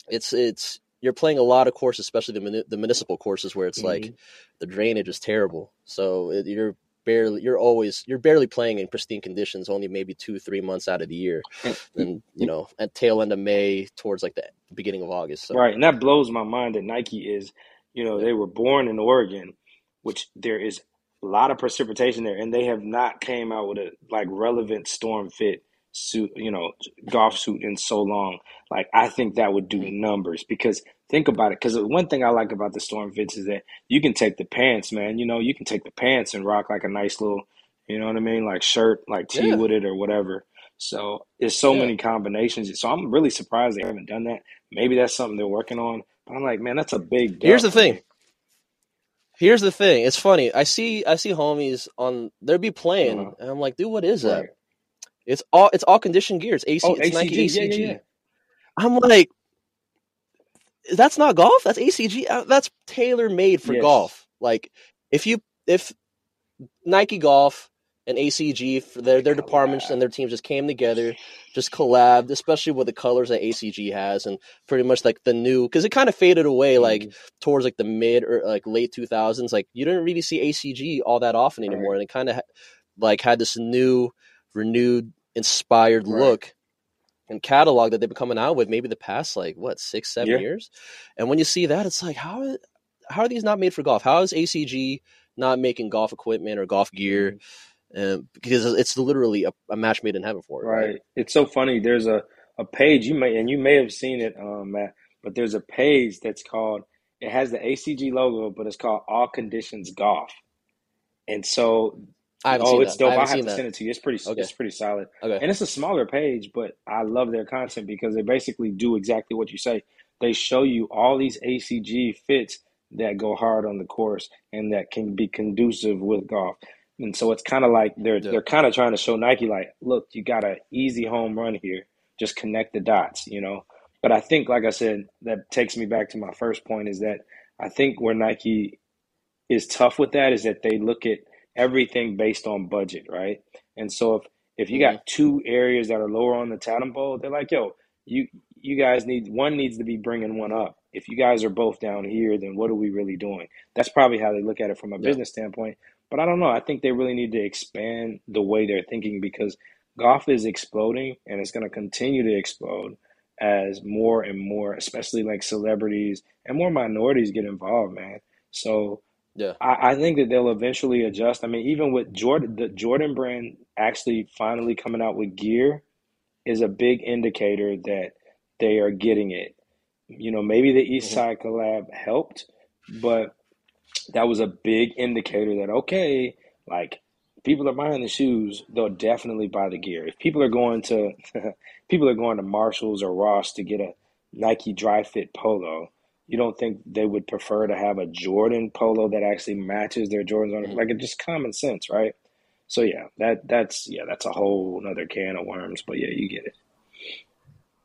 it's it's you're playing a lot of courses, especially the muni- the municipal courses where it's like Mhm. the drainage is terrible. So it, you're barely you're always you're barely playing in pristine conditions only maybe two three months out of the year and you know at tail end of may towards like the beginning of august so Right, and that blows my mind that Nike is, you know, they were born in Oregon, which there is a lot of precipitation there, and they have not came out with a like relevant storm fit suit, you know, golf suit in so long. Like I think that would do numbers because think about it. Because one thing I like about the storm fits is that you can take the pants, man. You know, you can take the pants and rock like a nice little, you know what I mean, like shirt, like tee Yeah. with it or whatever. So there's so Yeah. many combinations. So I'm really surprised they haven't done that. Maybe that's something they're working on. But I'm like, man, that's a big. Deal. Here's the thing. here's the thing it's funny i see i see homies on they'll be playing Uh-huh. and i'm like dude what is that. It's all it's all conditioned gears. it's ac Oh, it's nike ACG, yeah, acg yeah, yeah. i'm like that's not golf that's acg Uh, that's tailor made for Yes. golf like if you if nike golf and acg for their their departments and their teams just came together just collabed especially with the colors that acg has and pretty much like the new because it kind of faded away like Mhm. towards like the mid or like late 2000s like you didn't really see acg all that often anymore Right. and it kind of like had this new renewed inspired Right. look and catalog that they've been coming out with maybe the past like what six seven Yeah. years and when you see that it's like how how are these not made for golf how is acg not making golf equipment or golf gear um, because it's literally a, a match made in heaven for it right, Right. It's so funny. There's a, a page you may and you may have seen it, um, Matt, but there's a page that's called it has the ACG logo, but it's called All Conditions Golf. And so i oh, seen it's that dope. I haven't have to that send it to you. It's pretty okay it's pretty solid. okay And it's a smaller page, but I love their content because they basically do exactly what you say. They show you all these ACG fits that go hard on the course and that can be conducive with golf. And so it's kind of like they're yeah they're kind of trying to show Nike like, look, you got an easy home run here. Just connect the dots, you know. But I think, like I said, that takes me back to my first point is that I think where Nike is tough with that is that they look at everything based on budget, right? And so if if you got mm-hmm. two areas that are lower on the totem pole, they're like, yo, you you guys need one needs to be bringing one up. If you guys are both down here, then what are we really doing? That's probably how they look at it from a yeah business standpoint. But I don't know. I think they really need to expand the way they're thinking because golf is exploding and it's going to continue to explode as more and more, especially like celebrities and more minorities get involved, man. So yeah I, I think that they'll eventually adjust. I mean, even with Jordan, the Jordan brand actually finally coming out with gear is a big indicator that they are getting it. You know, maybe the East hmm Side collab helped, but that was a big indicator that okay, like people are buying the shoes, they'll definitely buy the gear. If people are going to [laughs] people are going to Marshalls or Ross to get a Nike Dri-FIT polo, you don't think they would prefer to have a Jordan polo that actually matches their Jordans on it? hmm Like it's just common sense, right? So yeah, that that's yeah, that's a whole another can of worms. But yeah, you get it.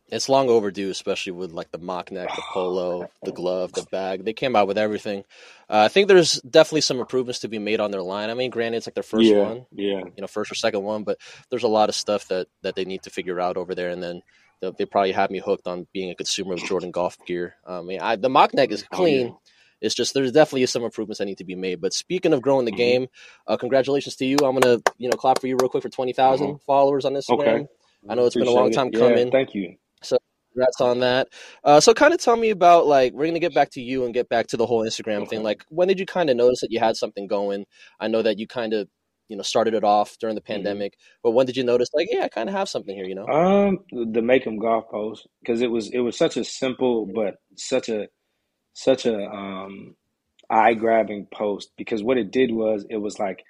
It's long overdue, especially with like the mock neck, the polo, the glove, the bag. They came out with everything. Uh, I think there's definitely some improvements to be made on their line. I mean, granted, it's like their first Yeah, one, yeah, you know, first or second one, but there's a lot of stuff that that they need to figure out over there. And then they, they probably had me hooked on being a consumer of Jordan golf gear. I mean, I, the mock neck is oh yeah. clean. It's just there's definitely some improvements that need to be made. But speaking of growing the hmm game, uh, congratulations to you. I'm gonna you know clap for you real quick for twenty hmm followers on Okay, Instagram. I know it's been a long appreciate it. time Yeah, coming. thank you. So congrats on that. Uh, so kind of tell me about like we're gonna get back to you and get back to the whole Instagram thing. Like when did you kind of notice that you had something going? I know that you kind of you know started it off during the hmm pandemic, but when did you notice like yeah I kind of have something here? You know? Um, the Them golf post because it was it was such a simple but such a such a um eye grabbing post because what it did was it was like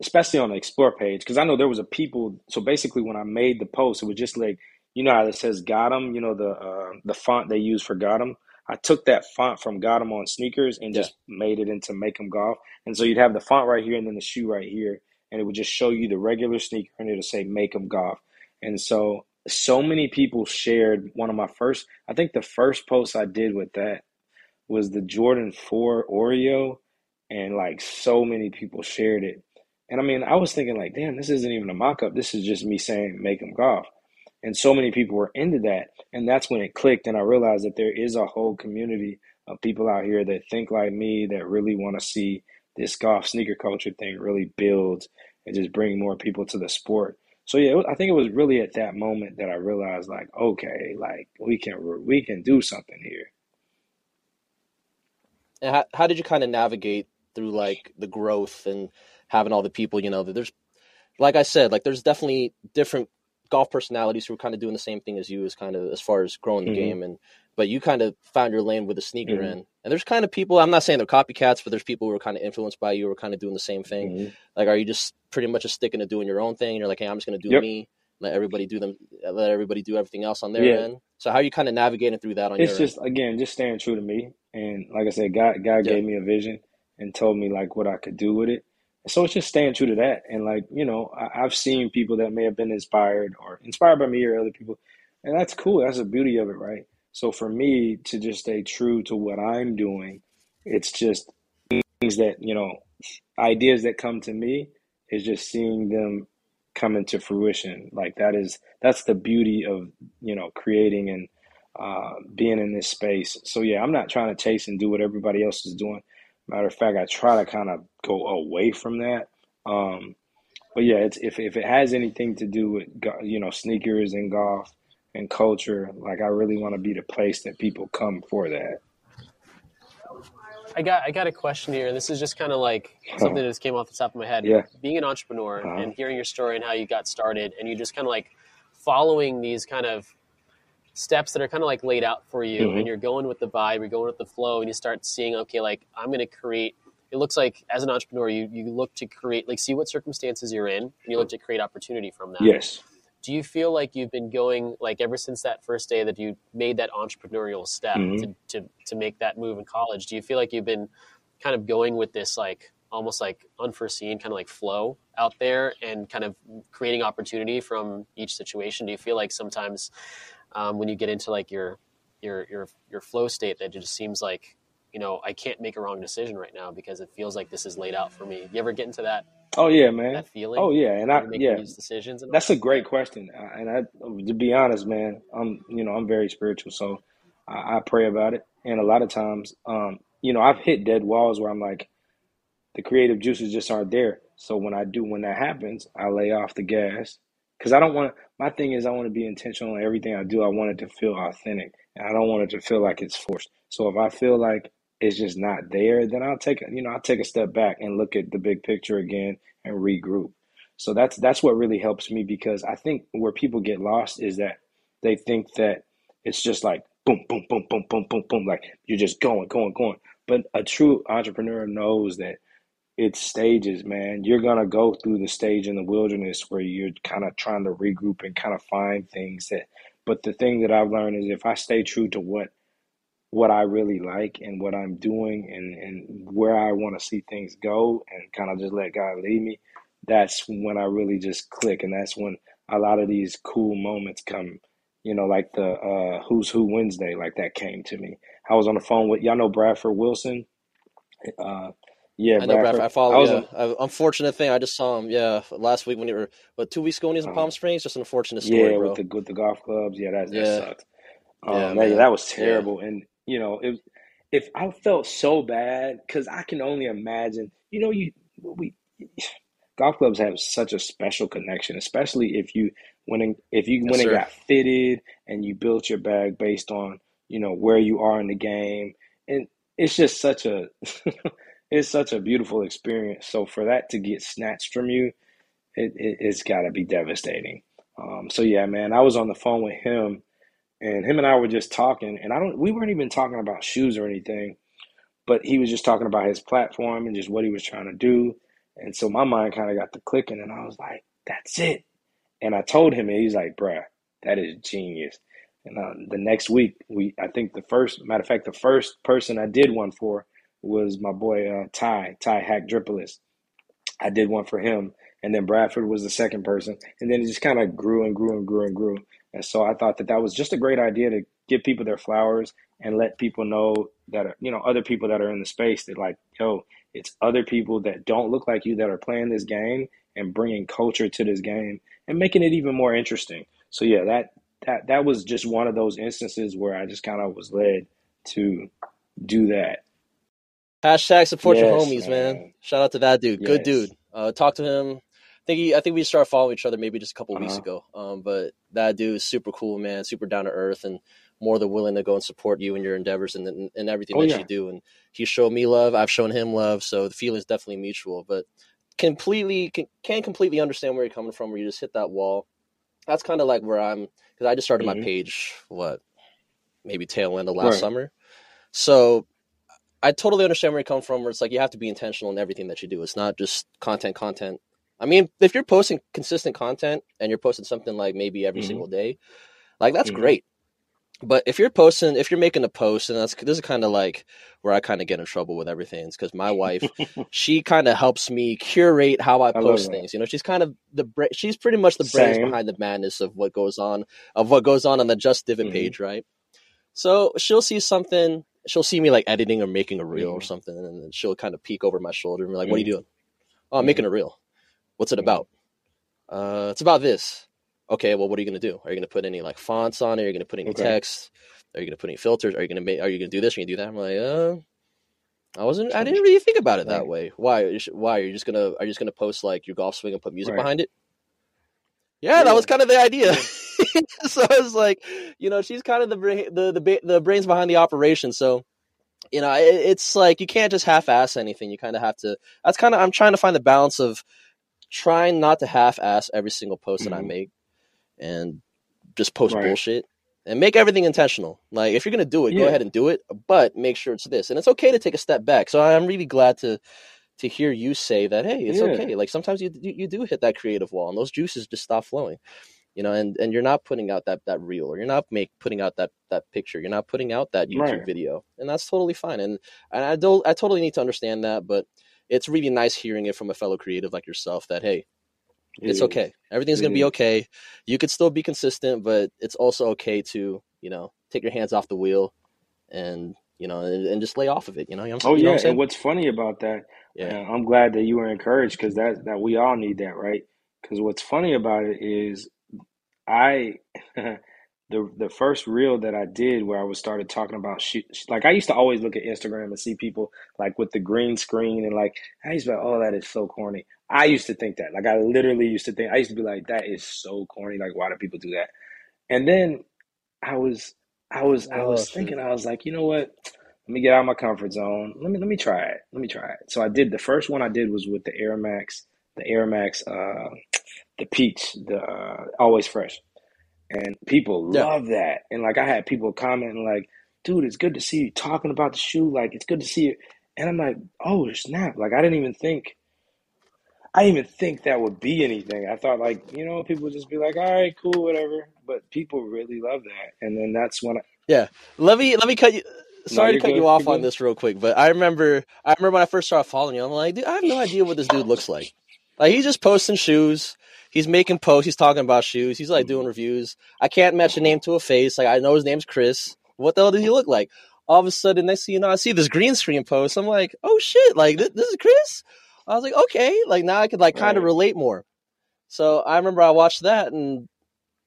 especially on the explore page because I know there was a people so basically when I made the post it was just like you know how it says got them you know the uh, the font they use for got 'em I took that font from got 'em on sneakers and Yeah. just made it into make 'em golf and so you'd have the font right here and then the shoe right here and it would just show you the regular sneaker and it'll say make 'em golf and so so many people shared one of my first I think the first post I did with that was the Jordan 4 Oreo, and like so many people shared it. And I mean, I was thinking, like, damn, this isn't even a mock up. This is just me saying, make them golf. And so many people were into that. And that's when it clicked. And I realized that there is a whole community of people out here that think like me, that really want to see this golf sneaker culture thing really build and just bring more people to the sport. So yeah, I think it was really at that moment that I realized, like, okay, like we can we can do something here. And how, how did you kind of navigate through like the growth and having all the people? You know, there's like I said, like there's definitely different golf personalities who are kind of doing the same thing as you, as kind of as far as growing the Mhm. game, and but you kind of found your lane with the sneaker Mhm. end. And there's kind of people. I'm not saying they're copycats, but there's people who are kind of influenced by you, who are kind of doing the same thing. Mhm. Like, are you just pretty much just sticking to doing your own thing? And you're like, hey, I'm just gonna do Yep. me. Let everybody do them. Let everybody do everything else on their Yeah. end. So how are you kind of navigating through that on It's your just again, just staying true to me. And like I said, God God Yeah. gave me a vision and told me like what I could do with it. So it's just staying true to that. And like, you know, I, I've seen people that may have been inspired or inspired by me or other people. And that's cool. That's the beauty of it, right? So for me to just stay true to what I'm doing, it's just things that, you know, ideas that come to me is just seeing them come into fruition. Like that is that's the beauty of, you know, creating and uh, being in this space. So yeah, I'm not trying to chase and do what everybody else is doing. Matter of fact, I try to kind of go away from that. Um, but yeah, it's if if it has anything to do with you know sneakers and golf and culture, like I really want to be the place that people come for that. I got I got a question here. This is just kind of like something that just came off the top of my head. Yeah. Being an entrepreneur Uh-huh. and hearing your story and how you got started, and you just kind of like following these kind of steps that are kind of like laid out for you, Mhm. and you're going with the vibe, you're going with the flow, and you start seeing, okay, like I'm going to create. It looks like as an entrepreneur, you you look to create, like, see what circumstances you're in, and you look to create opportunity from that. Yes. Do you feel like you've been going like ever since that first day that you made that entrepreneurial step Mhm. to, to to make that move in college? Do you feel like you've been kind of going with this like almost like unforeseen kind of like flow out there and kind of creating opportunity from each situation? Do you feel like sometimes um, when you get into like your your your your flow state that it just seems like you know I can't make a wrong decision right now because it feels like this is laid out for me. You ever get into that Oh yeah, man. that feeling? Oh yeah, and I yeah, these decisions. And that's that? a great question. Uh, And I, to be honest, man, I'm you know I'm very spiritual, so I, I pray about it. And a lot of times, um, you know, I've hit dead walls where I'm like, the creative juices just aren't there. So when I do, when that happens, I lay off the gas because I don't want. My thing is, I want to be intentional in everything I do. I want it to feel authentic, and I don't want it to feel like it's forced. So if I feel like it's just not there, then I'll take you know I'll take a step back and look at the big picture again and regroup. So that's that's what really helps me because I think where people get lost is that they think that it's just like boom, boom, boom, boom, boom, boom, boom, like you're just going, going, going. But a true entrepreneur knows that it's stages, man. You're gonna go through the stage in the wilderness where you're kind of trying to regroup and kind of find things that. But the thing that I've learned is if I stay true to what what I really like and what I'm doing and, and where I want to see things go and kind of just let God lead me, that's when I really just click. And that's when a lot of these cool moments come, you know, like the uh, Who's Who Wednesday, like that came to me. I was on the phone with, y'all know Bradford Wilson? Uh, yeah, I know Bradford. I I follow. was Yeah, I, unfortunate thing. I just saw him. Yeah, last week when you were, but two weeks ago when he was in uh, Palm Springs. Just an unfortunate story, yeah, bro. with the with the golf clubs. Yeah, that that Yeah, sucked. yeah, Um, that, man. that was Yeah, terrible. And you know, if if I felt so bad, because I can only imagine. You know, you we [sighs] golf clubs have such a special connection, especially if you when if you yes, went and sir. got fitted and you built your bag based on you know where you are in the game, and it's just such a [laughs] it's such a beautiful experience. So for that to get snatched from you, it, it it's got to be devastating. Um, so yeah, man, I was on the phone with him, and him and I were just talking, and I don't we weren't even talking about shoes or anything, but he was just talking about his platform and just what he was trying to do. And so my mind kind of got to clicking, and I was like, "That's it." And I told him, and he's like, "Bruh, that is genius." And uh, the next week, we I think the first matter of fact, the first person I did one for was my boy uh, Ty Ty Hackdripolis. I did one for him, and then Bradford was the second person, and then it just kind of grew and grew and grew and grew. And so I thought that that was just a great idea to give people their flowers and let people know that you know other people that are in the space that like yo, it's other people that don't look like you that are playing this game and bringing culture to this game and making it even more interesting. So yeah, that that that was just one of those instances where I just kind of was led to do that. Hashtag support your homies, man. man. Shout out to that dude. Good dude. Uh, talk to him. I think he, I think we started following each other maybe just a couple weeks Uh-huh. ago. Um, but that dude is super cool, man. Super down to earth and more than willing to go and support you and your endeavors and and, and everything Oh that yeah. you do. And he showed me love. I've shown him love. So the feeling is definitely mutual. But completely can, can completely understand where you're coming from. Where you just hit that wall. That's kind of like where I'm because I just started my hmm page. What maybe tail end of last Right. summer. So I totally understand where you come from. Where it's like you have to be intentional in everything that you do. It's not just content, content. I mean, if you're posting consistent content and you're posting something like maybe every hmm single day, like that's hmm great. But if you're posting, if you're making a post, and that's this is kind of like where I kind of get in trouble with everything, is because my wife, [laughs] she kind of helps me curate how I I post things. You know, she's kind of the bra- she's pretty much the brains behind the madness of what goes on of what goes on on the Just Divot hmm page, right? So she'll see something, she'll see me like editing or making a reel or hmm something, and then she'll kind of peek over my shoulder and be like, "What are you hmm doing?" Oh, I'm making a reel. What's it about? Uh, it's about this. Okay, well, what are you gonna do? Are you gonna put any like fonts on it? Are you gonna put any Okay. text? Are you gonna put any filters? Are you gonna make? Are you gonna do this? Are you gonna do that? I'm like, uh, I wasn't. I didn't really think about it that Right. way. Why? Why are you just gonna? Are you just gonna post like your golf swing and put music Right. behind it? Yeah, that was kind of the idea. [laughs] so I was like, you know, she's kind of the bra- the the the brains behind the operation. So, you know, it, it's like you can't just half-ass anything. You kind of have to. That's kind of. I'm trying to find the balance of trying not to half-ass every single post that I Mhm. make, and just post Right. bullshit and make everything intentional. Like if you're gonna do it, go ahead and do it, but make sure it's this. And it's okay to take a step back. So I'm really glad to to hear you say that. Hey, it's Yeah. okay. Like sometimes you, you you do hit that creative wall, and those juices just stop flowing. You know, and, and you're not putting out that, that reel, or you're not make putting out that, that picture, you're not putting out that YouTube Right. video, and that's totally fine. And and I don't I totally need to understand that, but it's really nice hearing it from a fellow creative like yourself that hey, It it's okay. Everything's gonna be okay. You could still be consistent, but it's also okay to you know take your hands off the wheel and you know and, and just lay off of it. You know, you know what I'm Oh saying? You know what yeah, and what's funny about that? Yeah. uh, I'm glad that you were encouraged because that that we all need that, right? Because what's funny about it is, I [laughs] the the first reel that I did where I was started talking about shoot, like I used to always look at Instagram and see people like with the green screen and like I used to be like, oh, that is so corny. I used to think that, like I literally used to think, I used to be like, that is so corny. Like, why do people do that? And then I was, I was, I Oh, was shoot. thinking, I was like, you know what? Let me get out of my comfort zone. Let me, let me try it. Let me try it. So I did. The first one I did was with the Air Max, the Air Max, uh, the peach, the uh, always fresh, and people Yeah. love that. And like I had people commenting like, dude, it's good to see you talking about the shoe. Like it's good to see you. And I'm like, oh snap! Like I didn't even think. I didn't even think that would be anything. I thought like, you know, people would just be like, all right, cool, whatever. But people really love that. And then that's when I, Yeah. Let me let me cut you. Sorry to cut good, you off you're on good. this real quick, but I remember I remember when I first started following you. I'm like, dude, I have no idea what this dude looks like. Like he's just posting shoes. He's making posts. He's talking about shoes. He's like doing mm-hmm. reviews. I can't match a name to a face. Like I know his name's Chris. What the hell does he look like? All of a sudden, next thing you know, I see this green screen post. I'm like, oh shit! Like this, this is Chris. I was like, okay. Like now I could like kind of Right. relate more. So I remember I watched that and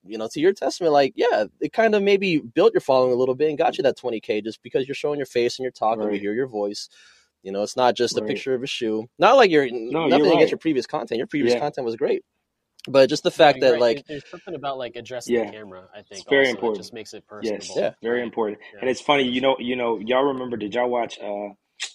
you know, to your testament, like, yeah, it kind of maybe built your following a little bit and got you that 20K just because you're showing your face and you're talking, we hear your voice. You know, it's not just a picture of a shoe. Not like you're No, nothing you're against your previous content. Your previous Yeah. content was great. But just the fact You're that, right. like, There- there's something about like addressing Yeah. the camera. I think It's very also, important. It just makes it personable. Yes, Yeah. very right? important. And it's funny, you know, you know, y'all remember? Did y'all watch? Uh,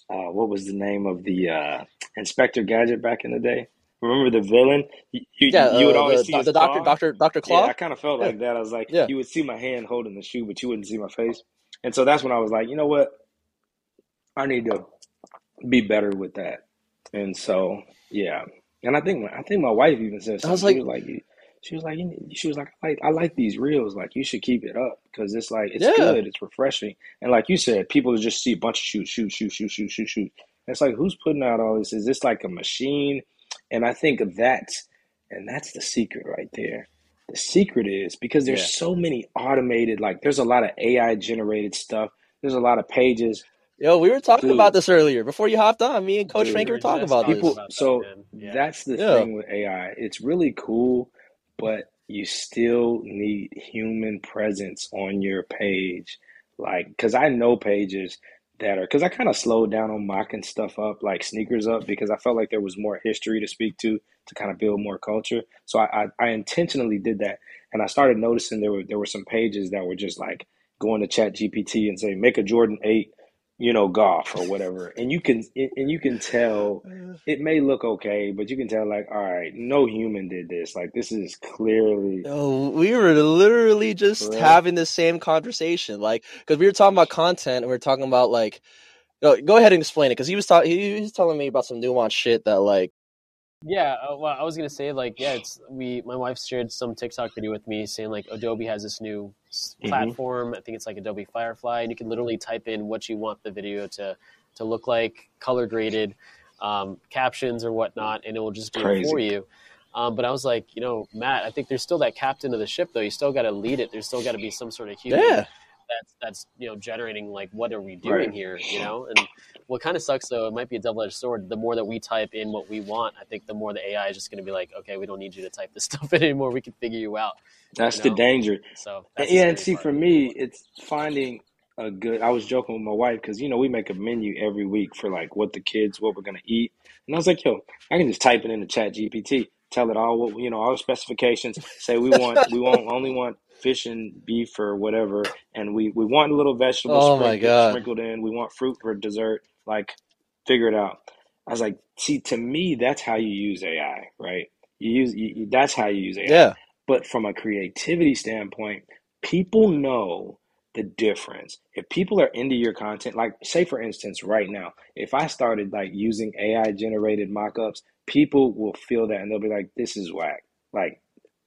uh, what was the name of the uh, Inspector Gadget back in the day? Remember the villain? You, yeah, you would uh, always the, see the, doctor, claw. doctor, Doctor Yeah, I kind of felt Yeah. like that. I was like, Yeah. you would see my hand holding the shoe, but you wouldn't see my face. And so that's when I was like, you know what? I need to be better with that. And so, yeah. And I think I think my wife even said I something. was She like, was like, she was like, she was like, I like, I like these reels. Like, you should keep it up because it's like it's yeah, good, it's refreshing. And like you said, people just see a bunch of shoot, shoot, shoot, shoot, shoot, shoot, shoot. And it's like, who's putting out all this? Is this like a machine? And I think that's and that's the secret right there. The secret is because yeah. there's so many automated, like there's a lot of AI generated stuff. There's a lot of pages, Yo, we were talking about this earlier before you hopped on. Me and Coach Dude, Frankie We were were talking about talking this. people about that, so. Yeah. that's the Yeah, thing with AI. It's really cool, but you still need human presence on your page. Like, because I know pages that are, because I kind of slowed down on mocking stuff up, like sneakers up, because I felt like there was more history to speak to to kind of build more culture. So I, I, I intentionally did that. And I started noticing there were there were some pages that were just like going to Chat GPT and say, make a Jordan 8, you know, golf or whatever. And you can and you can tell it may look okay, but you can tell like, all right, no human did this. Like this is clearly Yo, we were literally just correct. having the same conversation, like, because we were talking about content and we are talking about like, go, go ahead and explain it, because he was talking, he was telling me about some nuanced shit that like, Yeah, uh, well, I was gonna say like, yeah, it's we. My wife shared some TikTok video with me saying like Adobe has this new s- hmm platform. I think it's like Adobe Firefly, and you can literally type in what you want the video to to look like, color graded, um, captions or whatnot, and it will just do it for you. Um, but I was like, you know, Matt, I think there's still that captain of the ship though. You still got to lead it. There's still got to be some sort of human yeah, that's that's you know generating like what are we doing Right. here you know and what kind of sucks though it might be a double-edged sword the more that we type in what we want i think the more the ai is just going to be like okay we don't need you to type this [laughs] stuff in anymore we can figure you out That's you the danger. so that's the yeah, and see for me, it's finding a good. I was joking with my wife because you know we make a menu every week for like what the kids what we're gonna eat, and I was like, yo, I can just type it into Chat GPT, tell it all what you know all the specifications. Say we want we want only want fish and beef or whatever, and we we want a little vegetable Oh my sprinkled god. sprinkled in. We want fruit for dessert. Like, figure it out. I was like, see, to me, that's how you use AI, right? You use you, that's how you use AI. Yeah. But from a creativity standpoint, people know the difference. If people are into your content, like say for instance, right now, if I started like using AI generated mock-ups, people will feel that and they'll be like, this is whack. Like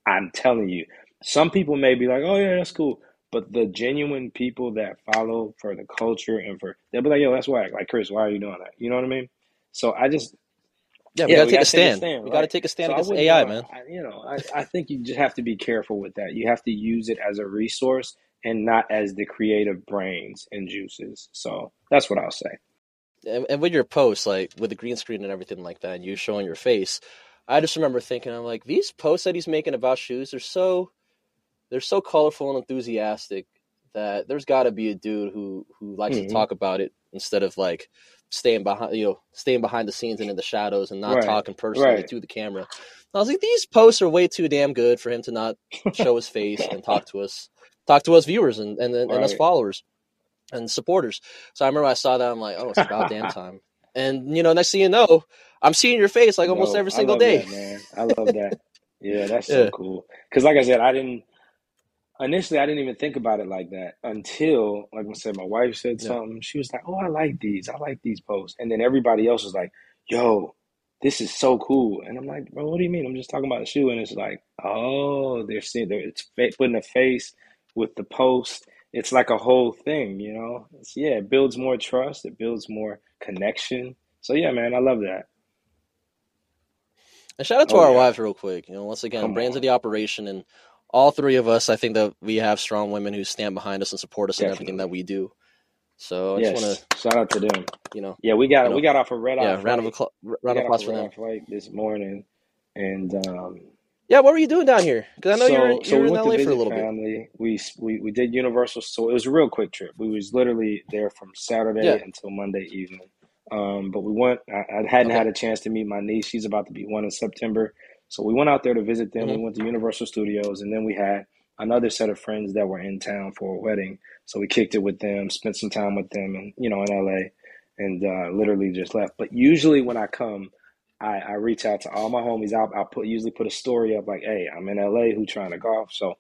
I'm telling you, some people may be like, oh yeah, that's cool. But the genuine people that follow for the culture and for they'll be like, yo, that's whack. Like Chris, why are you doing that? You know what I mean? So I just Yeah, we yeah, gotta we take a gotta take a stand. stand, We gotta take a stand So against AI, man. I, you know, I, I think you just have to be careful with that. You have to use it as a resource and not as the creative brains and juices. So that's what I'll say. and, and with your posts, like with the green screen and everything like that, and you showing your face, I just remember thinking, I'm like, these posts that he's making about shoes, they're so, they're so colorful and enthusiastic that there's got to be a dude who who likes to hmm talk about it instead of like staying behind, you know, staying behind the scenes and in the shadows and not Right, talking personally right. to the camera. I was like, these posts are way too damn good for him to not show his face and talk to us, talk to us viewers and and, and us followers and supporters. So I remember I saw that. I'm like, oh, it's about damn [laughs] time. And you know, next thing you know, I'm seeing your face like almost No, every single day. that, man. I love that. Yeah, that's [laughs] so Yeah, cool. Because, like I said, I didn't initially, I didn't even think about it like that until, like I said, my wife said yeah. something. She was like, "Oh, I like these. I like these posts." And then everybody else was like, "Yo, this is so cool." And I'm like, "Bro, what do you mean? I'm just talking about the shoe." And it's like, "Oh, they're seeing, they're, it's putting a face with the post." It's like a whole thing, you know? It's, yeah, it builds more trust. It builds more connection. So yeah, man, I love that. And shout out to Oh our yeah, wives real quick. You know, once again, come brains of the operation, and all three of us. I think that we have strong women who stand behind us and support us in everything that we do. So I just want Yes, shout out to them. you know, Yeah, we you got we got off a red eye yeah, round of applause, round of applause for them. flight this morning, and um, Yeah, what were you doing down here? Because I know you were so so you were we in LA for a little bit. family. We we we did Universal. So it was a real quick trip. We was literally there from Saturday Yeah. until Monday evening. Um, but we went. I, I hadn't Okay. had a chance to meet my niece. She's about to be one in September. So we went out there to visit them. We hmm went to Universal Studios, and then we had another set of friends that were in town for a wedding. So we kicked it with them, spent some time with them, and you know, in LA, and uh, literally just left. But usually when I come, I, I reach out to all my homies. I'll, I'll put usually put a story up like, "Hey, I'm in LA. Who trying to golf?" So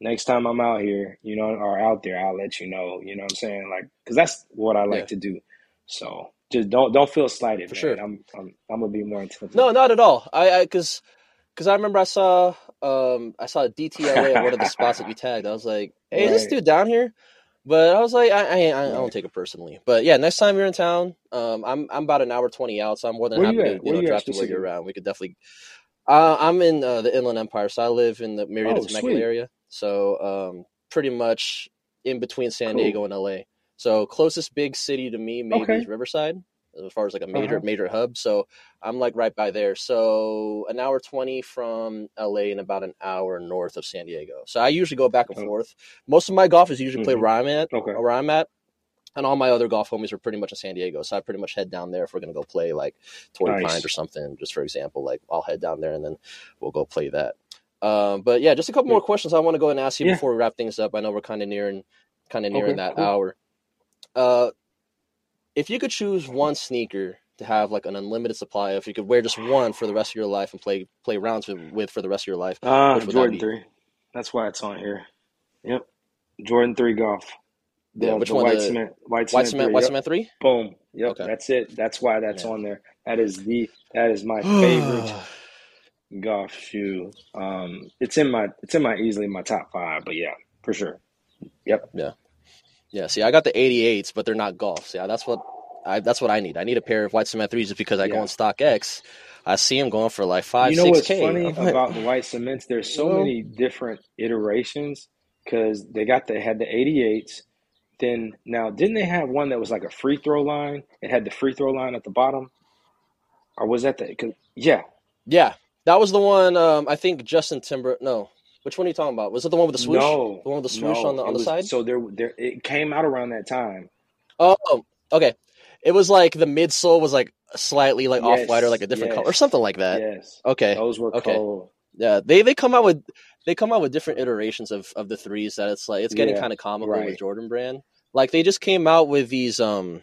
next time I'm out here, you know, or out there, I'll let you know. You know what I'm saying? Like, because that's what I Yeah, like to do. So just don't don't feel slighted, for man. sure. I'm I'm I'm gonna be more intentional. No, not at all. I I because I remember I saw um I saw a DTLA at one of the spots that you [laughs] tagged. I was like, hey, is this dude down here? But I was like, I I, I don't take it personally. But yeah, next time you're in town, um, I'm I'm about an hour twenty out, so I'm more than Where happy you to you know you drive to where you're around. We could definitely. Uh, I'm in uh, the Inland Empire, so I live in the Murrieta Oh, Temecula sweet. area. So um, pretty much in between San Cool. Diego and LA. So closest big city to me maybe Okay. is Riverside, as far as like a major Uh-huh. major hub. So I'm like right by there. So an hour twenty from LA and about an hour north of San Diego. So I usually go back and Oh, forth. Most of my golf is usually play hmm where I'm at, Okay. where I'm at, and all my other golf homies are pretty much in San Diego. So I pretty much head down there if we're gonna go play like Torrey Pines or something. Just for example, like I'll head down there and then we'll go play that. Um, but yeah, just a couple more questions I want to go and ask you Yeah. before we wrap things up. I know we're kind of nearing, kind of nearing Okay. that Cool. hour. Uh, if you could choose one sneaker to have like an unlimited supply, if you could wear just one for the rest of your life and play play rounds with, with for the rest of your life, Uh, that Jordan be? three. That's why it's on here. Yep. Jordan three golf. Yeah, The which the one? white The cement white white cement cement, three. white Yep. cement three. Boom. Yep. Okay. That's it. That's why that's Yeah. on there. That is the that is my [sighs] favorite golf shoe. Um, it's in my it's in my easily my top five. But yeah, for sure. Yep. yeah, yeah. See, I got the 88s, but they're not golfs. Yeah, that's what I that's what I need. I need a pair of white cement threes just because I go Yeah. on StockX. I see them going for like five, You know six what's funny like, about the white cements? There's so well, many different iterations because they got the had the 88s. Then now, didn't they have one that was like a free throw line? It had the free throw line at the bottom, or was that the? Cause, yeah, yeah, that was the one. Um, I think Justin Timber. No, Which one are you talking about? Was it the one with the swoosh? No, The one with the swoosh no, on the on the was side? so there. There, it came out around that time. Oh, okay. It was like the midsole was like slightly like off white or like a Yes, different color or something like that. yes. Okay. Those were Okay. cold. Yeah, they they come out with they come out with different iterations of of the threes that it's like it's getting Yeah, kind of comical with. Jordan Brand. Like they just came out with these um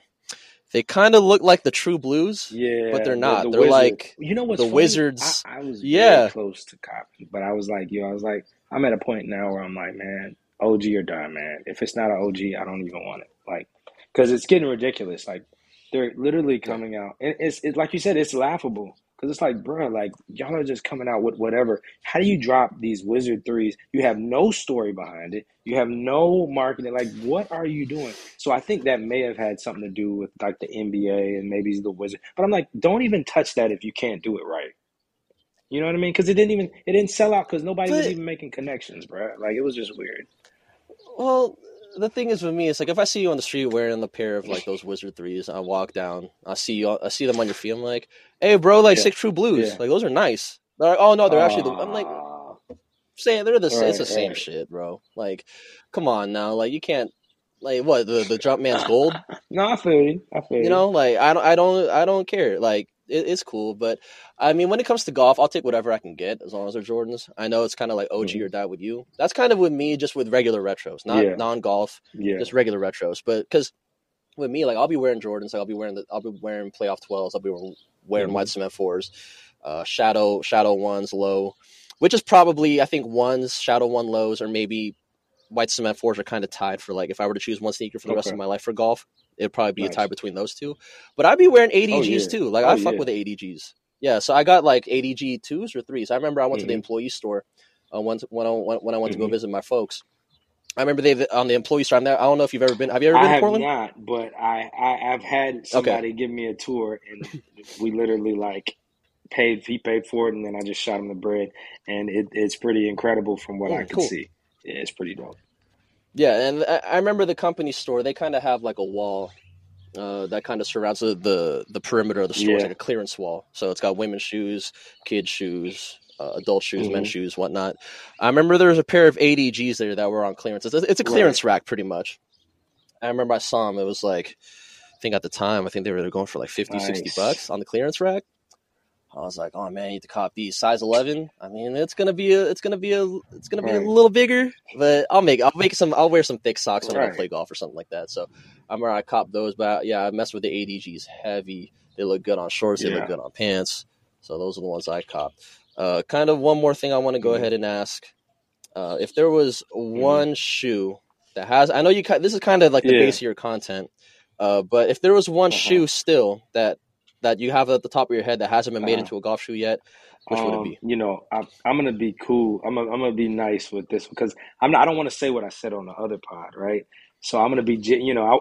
they kind of look like the True Blues. Yeah, But they're not. the They're Wizard- like you know what's the funny? Wizards- I, I was Yeah. very close to copy, but I was like, yo, I was like, I'm at a point now where I'm like, man, OG or die, man. If it's not an OG, I don't even want it. Like, because it's getting ridiculous. Like, they're literally coming out, and it's it's like you said, it's laughable. Because it's like, bro, like y'all are just coming out with whatever. How do you drop these wizard threes? You have no story behind it. You have no marketing. Like, what are you doing? So I think that may have had something to do with like the NBA and maybe the wizard. But I'm like, don't even touch that if you can't do it right. You know what I mean? Because it didn't even it didn't sell out because nobody was even making connections, bro. Like it was just weird. Well, the thing is with me, it's like if I see you on the street wearing a pair of like those Wizard threes, I walk down, I see you, I see them on your feet. I'm like, hey, bro, like Yeah. six True Blues, Yeah. like those are nice. They're like, oh no, they're actually. The, I'm like, saying they're the it's Right, the same shit, bro. Like, come on now, like you can't, like what the the jump man's gold, [laughs] no, I feel you. I feel you. you know? Like I don't, I don't, I don't care. Like it, it's cool, but I mean, when it comes to golf, I'll take whatever I can get as long as they're Jordans. I know it's kind of like OG Mhm. or die with you. That's kind of with me, just with regular retros, not Yeah. non golf, Yeah. just regular retros. But because with me, like I'll be wearing Jordans, like I'll be wearing the, I'll be wearing playoff twelves, I'll be wearing, wearing Mhm. white cement fours, uh, shadow shadow ones, low, which is probably I think ones, shadow one lows, or maybe white cement fours are kind of tied for like if I were to choose one sneaker for the rest of my life for golf, it'd probably be a tie between those two. But I'd be wearing ADGs yeah. too. Like Oh, I fuck yeah. with the ADGs. Yeah, so I got like ADG twos or threes. I remember I went to the Mhm. employee store uh, once when I when, when I went to go Mhm. visit my folks. I remember they on the employee store. I'm there. I don't know if you've ever been. Have you ever I been to have Portland? not, but I, I I've had somebody give me a tour, and we literally like paid. He paid for it, and then I just shot him the bread, and it, it's pretty incredible from what I Mm, could cool. see. Yeah, it's pretty dope. Yeah, and I, I remember the company store. They kind of have like a wall uh, that kind of surrounds the, the the perimeter of the store. It's Yeah. like a clearance wall. So it's got women's shoes, kids' shoes, uh, adult shoes, men's Mhm. shoes, whatnot. I remember there was a pair of ADGs there that were on clearance. It's a, it's a clearance rack, pretty much. I remember I saw them. It was like, I think at the time, I think they were going for like 50, 60 bucks on the clearance rack. I was like, oh man, you need to cop these size eleven. I mean, it's gonna be a, it's gonna be a, it's gonna be Right. a little bigger, but I'll make, I'll make some, I'll wear some thick socks when I play golf or something like that. So I remember I cop those, but yeah, I messed with the ADGs heavy. They look good on shorts. They Yeah. look good on pants. So those are the ones I cop. Uh, kind of one more thing I want to go Mhm. ahead and ask: uh, if there was one shoe that has, I know you, this is kind of like the Yeah. base of your content, uh, but if there was one Uh-huh. shoe still that that you have at the top of your head that hasn't been made Uh-huh. into a golf shoe yet, which would it Um, be? You know, I, I'm gonna be cool. I'm gonna, I'm gonna be nice with this because I'm not, I don't want to say what I said on the other pod, right? So I'm gonna be, you know, I,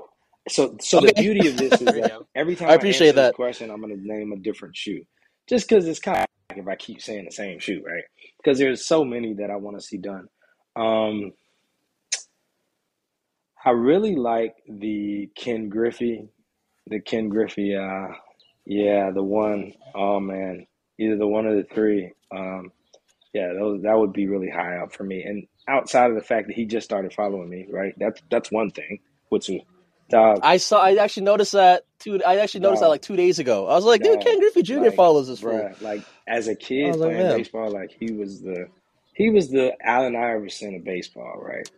so so the beauty of this is [laughs] that every time I I, appreciate this that. question, I'm gonna name a different shoe, just because it's kind of like if I keep saying the same shoe, right? Because there's so many that I want to see done. Um, I really like the Ken Griffey, the Ken Griffey, uh, yeah, the one, oh man, either the one or the three. Um, yeah, those, that would be really high up for me. And outside of the fact that he just started following me, right? That's that's one thing. Which is, dog, I saw. I actually noticed that. Two. I actually noticed that like two days ago. I was like, dude, Dog. Ken Griffey Jr. Like, follows this fool. like as a kid like, playing man. baseball, like he was the he was the Allen Iverson of baseball, right?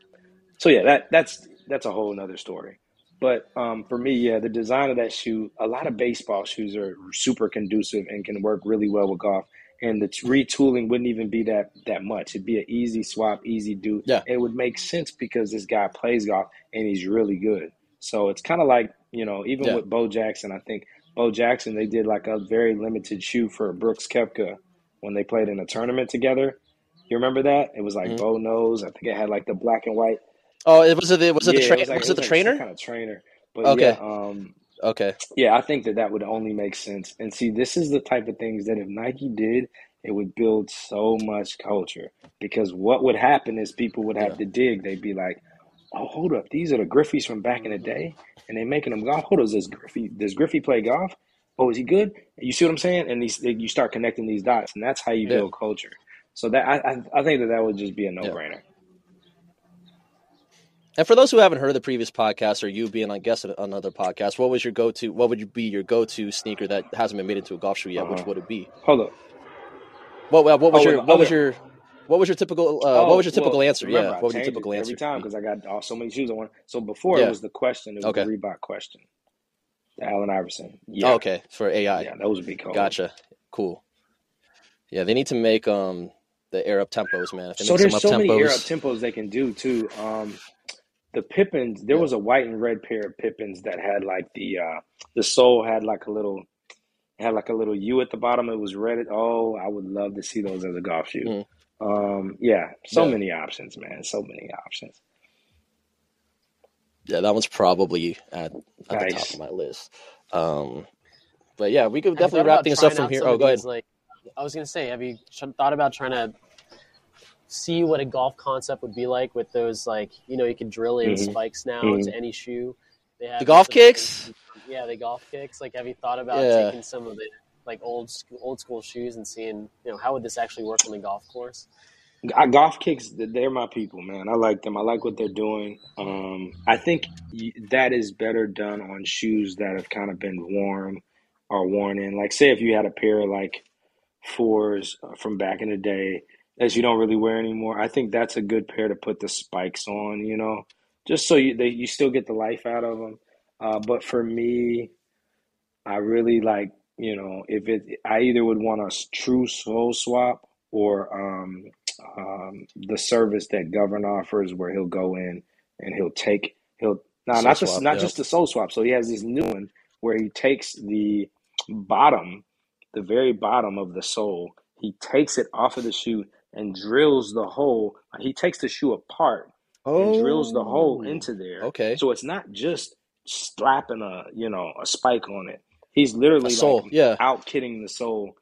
So yeah, that that's that's a whole nother story. But um, for me, yeah, the design of that shoe, a lot of baseball shoes are super conducive and can work really well with golf. And the t- retooling wouldn't even be that that much. It'd be an easy swap, easy do. Yeah. It would make sense because this guy plays golf and he's really good. So it's kind of like you know, even Yeah. with Bo Jackson, I think Bo Jackson they did like a very limited shoe for Brooks Koepka when they played in a tournament together. You remember that? It was like Mhm. Bo knows. I think it had like the black and white. Oh, it was it. The, was it the Yeah, train? was like, was it the like trainer? Kind of trainer. But Okay. yeah, um, Okay. yeah, I think that that would only make sense. And see, this is the type of things that if Nike did, it would build so much culture. Because what would happen is people would have Yeah. to dig. They'd be like, "Oh, hold up, these are the Griffeys from back in the day, and they're making them golf. Hold up, does Griffey does Griffey play golf? Oh, is he good? You see what I'm saying? And these, you start connecting these dots, and that's how you Yeah. build culture. So that I I, I think that that would just be a no brainer. And for those who haven't heard of the previous podcast, or you being, I guess, on another podcast, what was your go-to? What would you be your go-to sneaker that hasn't been made into a golf shoe yet? Uh-huh. Which would it be? Hold up. What what, what was Oh, your what was your what was your typical uh, what was your typical well, answer? remember, yeah, I what was your typical answer? every time because I got oh, so many shoes I want. So before Yeah. it was the question, it was Okay. the Reebok question, the Allen Iverson. Yeah, Oh, okay, for AI. yeah, those would be cool. Gotcha. Cool. Yeah, they need to make um the air up tempos, man. If they So make there's so many air up tempos, tempos they can do too. Um, the Pippens, there Yeah. was a white and red pair of Pippens that had like the uh, the sole had like a little had like a little U at the bottom. It was red. Oh, I would love to see those as a golf shoe. Mhm. Um, yeah, so Yeah. many options, man. So many options. yeah, that one's probably at, at the top of my list. Um, but yeah, we could definitely wrap things up from here. Oh, go ahead. Like, I was gonna say, have you thought about trying to see what a golf concept would be like with those, like, you know, you can drill in Mhm. spikes now Mhm. into any shoe. They have The golf some- kicks? Yeah, the golf kicks. Like, have you thought about Yeah. taking some of the like old school, old school shoes and seeing, you know, how would this actually work on the golf course? I, golf kicks, they're my people, man. I like them. I like what they're doing. Um, I think that is better done on shoes that have kind of been worn or worn in. Like, say if you had a pair of like fours uh, from back in the day that you don't really wear anymore. I think that's a good pair to put the spikes on. You know, just so you they, you still get the life out of them. Uh, but for me, I really like you know if it I either would want a true sole swap or um, um, the service that Govern offers where he'll go in and he'll take he'll no Sole not swap, not yeah. just the sole swap. So he has this new one where he takes the bottom, the very bottom of the sole, he takes it off of the shoe and drills the hole. He takes the shoe apart and drills the hole Oh, into there. Okay. So it's not just slapping a you know a spike on it. He's literally soul, like yeah. out kitting the sole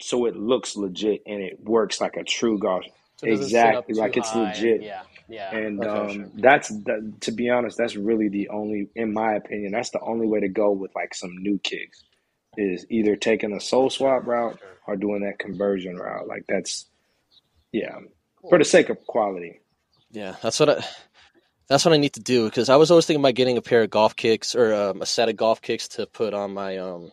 so it looks legit and it works like a true golf. So it doesn't sit up Exactly, too like it's high. legit. Yeah, yeah. And Okay, um, sure. that's that, to be honest, that's really the only, in my opinion, that's the only way to go with like some new kicks is either taking a sole swap route or doing that conversion route. Like that's, yeah, for the sake of quality. Yeah, that's what I. That's what I need to do because I was always thinking about getting a pair of golf kicks or um, a set of golf kicks to put on my. Um,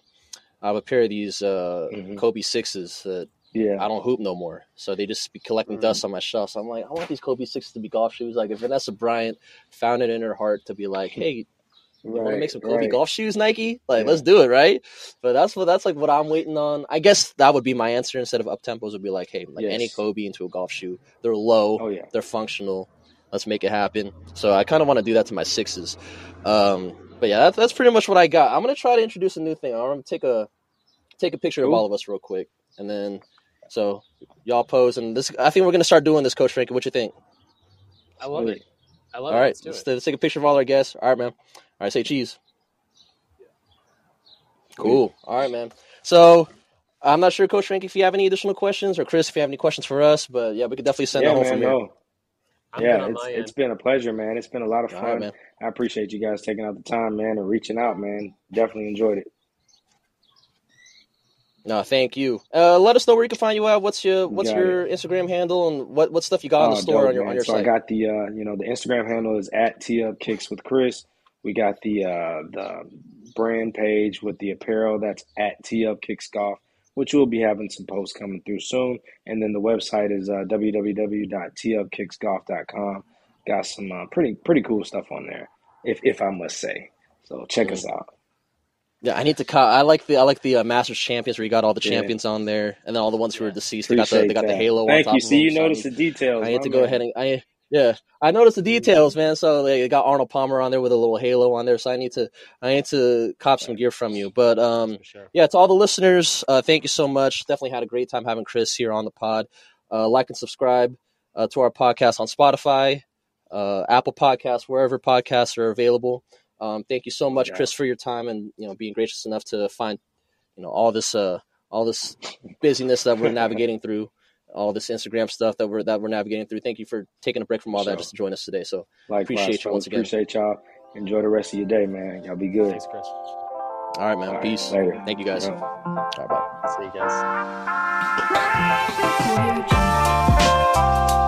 I have a pair of these uh, Mhm. Kobe sixes that Yeah, I don't hoop no more, so they just be collecting Mm. dust on my shelf. So I'm like, I want these Kobe sixes to be golf shoes. Like if Vanessa Bryant found it in her heart to be like, [laughs] hey, you want to make some Kobe right. golf shoes, Nike? Like Yeah. let's do it, right? But that's what that's like what I'm waiting on. I guess that would be my answer instead of up tempos would be like, hey, like any Kobe into a golf shoe. They're low, Oh yeah, they're functional. Let's make it happen. So I kind of want to do that to my sixes. Um, but yeah, that's, that's pretty much what I got. I'm gonna try to introduce a new thing. I'm gonna take a take a picture of all of us real quick, and then so y'all pose. And this, I think we're gonna start doing this, Coach Frank. What you think? I love Sweet. it. I love all it. right, Let's do let's, it. let's take a picture of all our guests. All right, man. All right, say cheese. Cool. All right, man. So I'm not sure, Coach Frankie, if you have any additional questions, or Chris, if you have any questions for us. But yeah, we could definitely send yeah, it home man. from here. No, I'm yeah, on it's my it's end. been a pleasure, man. It's been a lot of fun. right, man. I appreciate you guys taking out the time, man, and reaching out, man. Definitely enjoyed it. No, thank you. Uh, let us know where you can find you at. What's your What's Got your Instagram handle and what what stuff you got on the Oh, store dope, on your man. on your so I got the uh, you know, the Instagram handle is at Tee Up Kicks with Chris. We got the uh the brand page with the apparel that's at Tee Up Kicks Golf, which we'll be having some posts coming through soon. And then the website is uh, www.teeupkicksgolf.com. Got some uh, pretty pretty cool stuff on there, if if I must say. So check Mm. us out. Yeah, I need to. Co- I like the I like the uh, Masters champions where you got all the Yeah. champions on there, and then all the ones who are deceased. They got the they got the that. halo. on Thank top you. of See, you so I noticed the details. I need to go ahead and I yeah I noticed the details, man. So they got Arnold Palmer on there with a little halo on there. So I need to I need to cop some gear from you. But um sure. yeah, to all the listeners, uh, thank you so much. Definitely had a great time having Chris here on the pod. Uh, like and subscribe uh, to our podcast on Spotify, uh, Apple Podcasts, wherever podcasts are available. Um, thank you so much, Yeah. Chris, for your time and you know being gracious enough to find you know all this uh, all this busyness that we're navigating through, all this Instagram stuff that we're that we're navigating through. Thank you for taking a break from all that just to join us today. So Likewise, Appreciate you fellas. once again. Appreciate y'all. Enjoy the rest of your day, man. Y'all be good. Thanks, Chris. All right, man. All right, Peace. later. Thank you guys. Yeah. All right, bye. See you guys. Audio Jungle.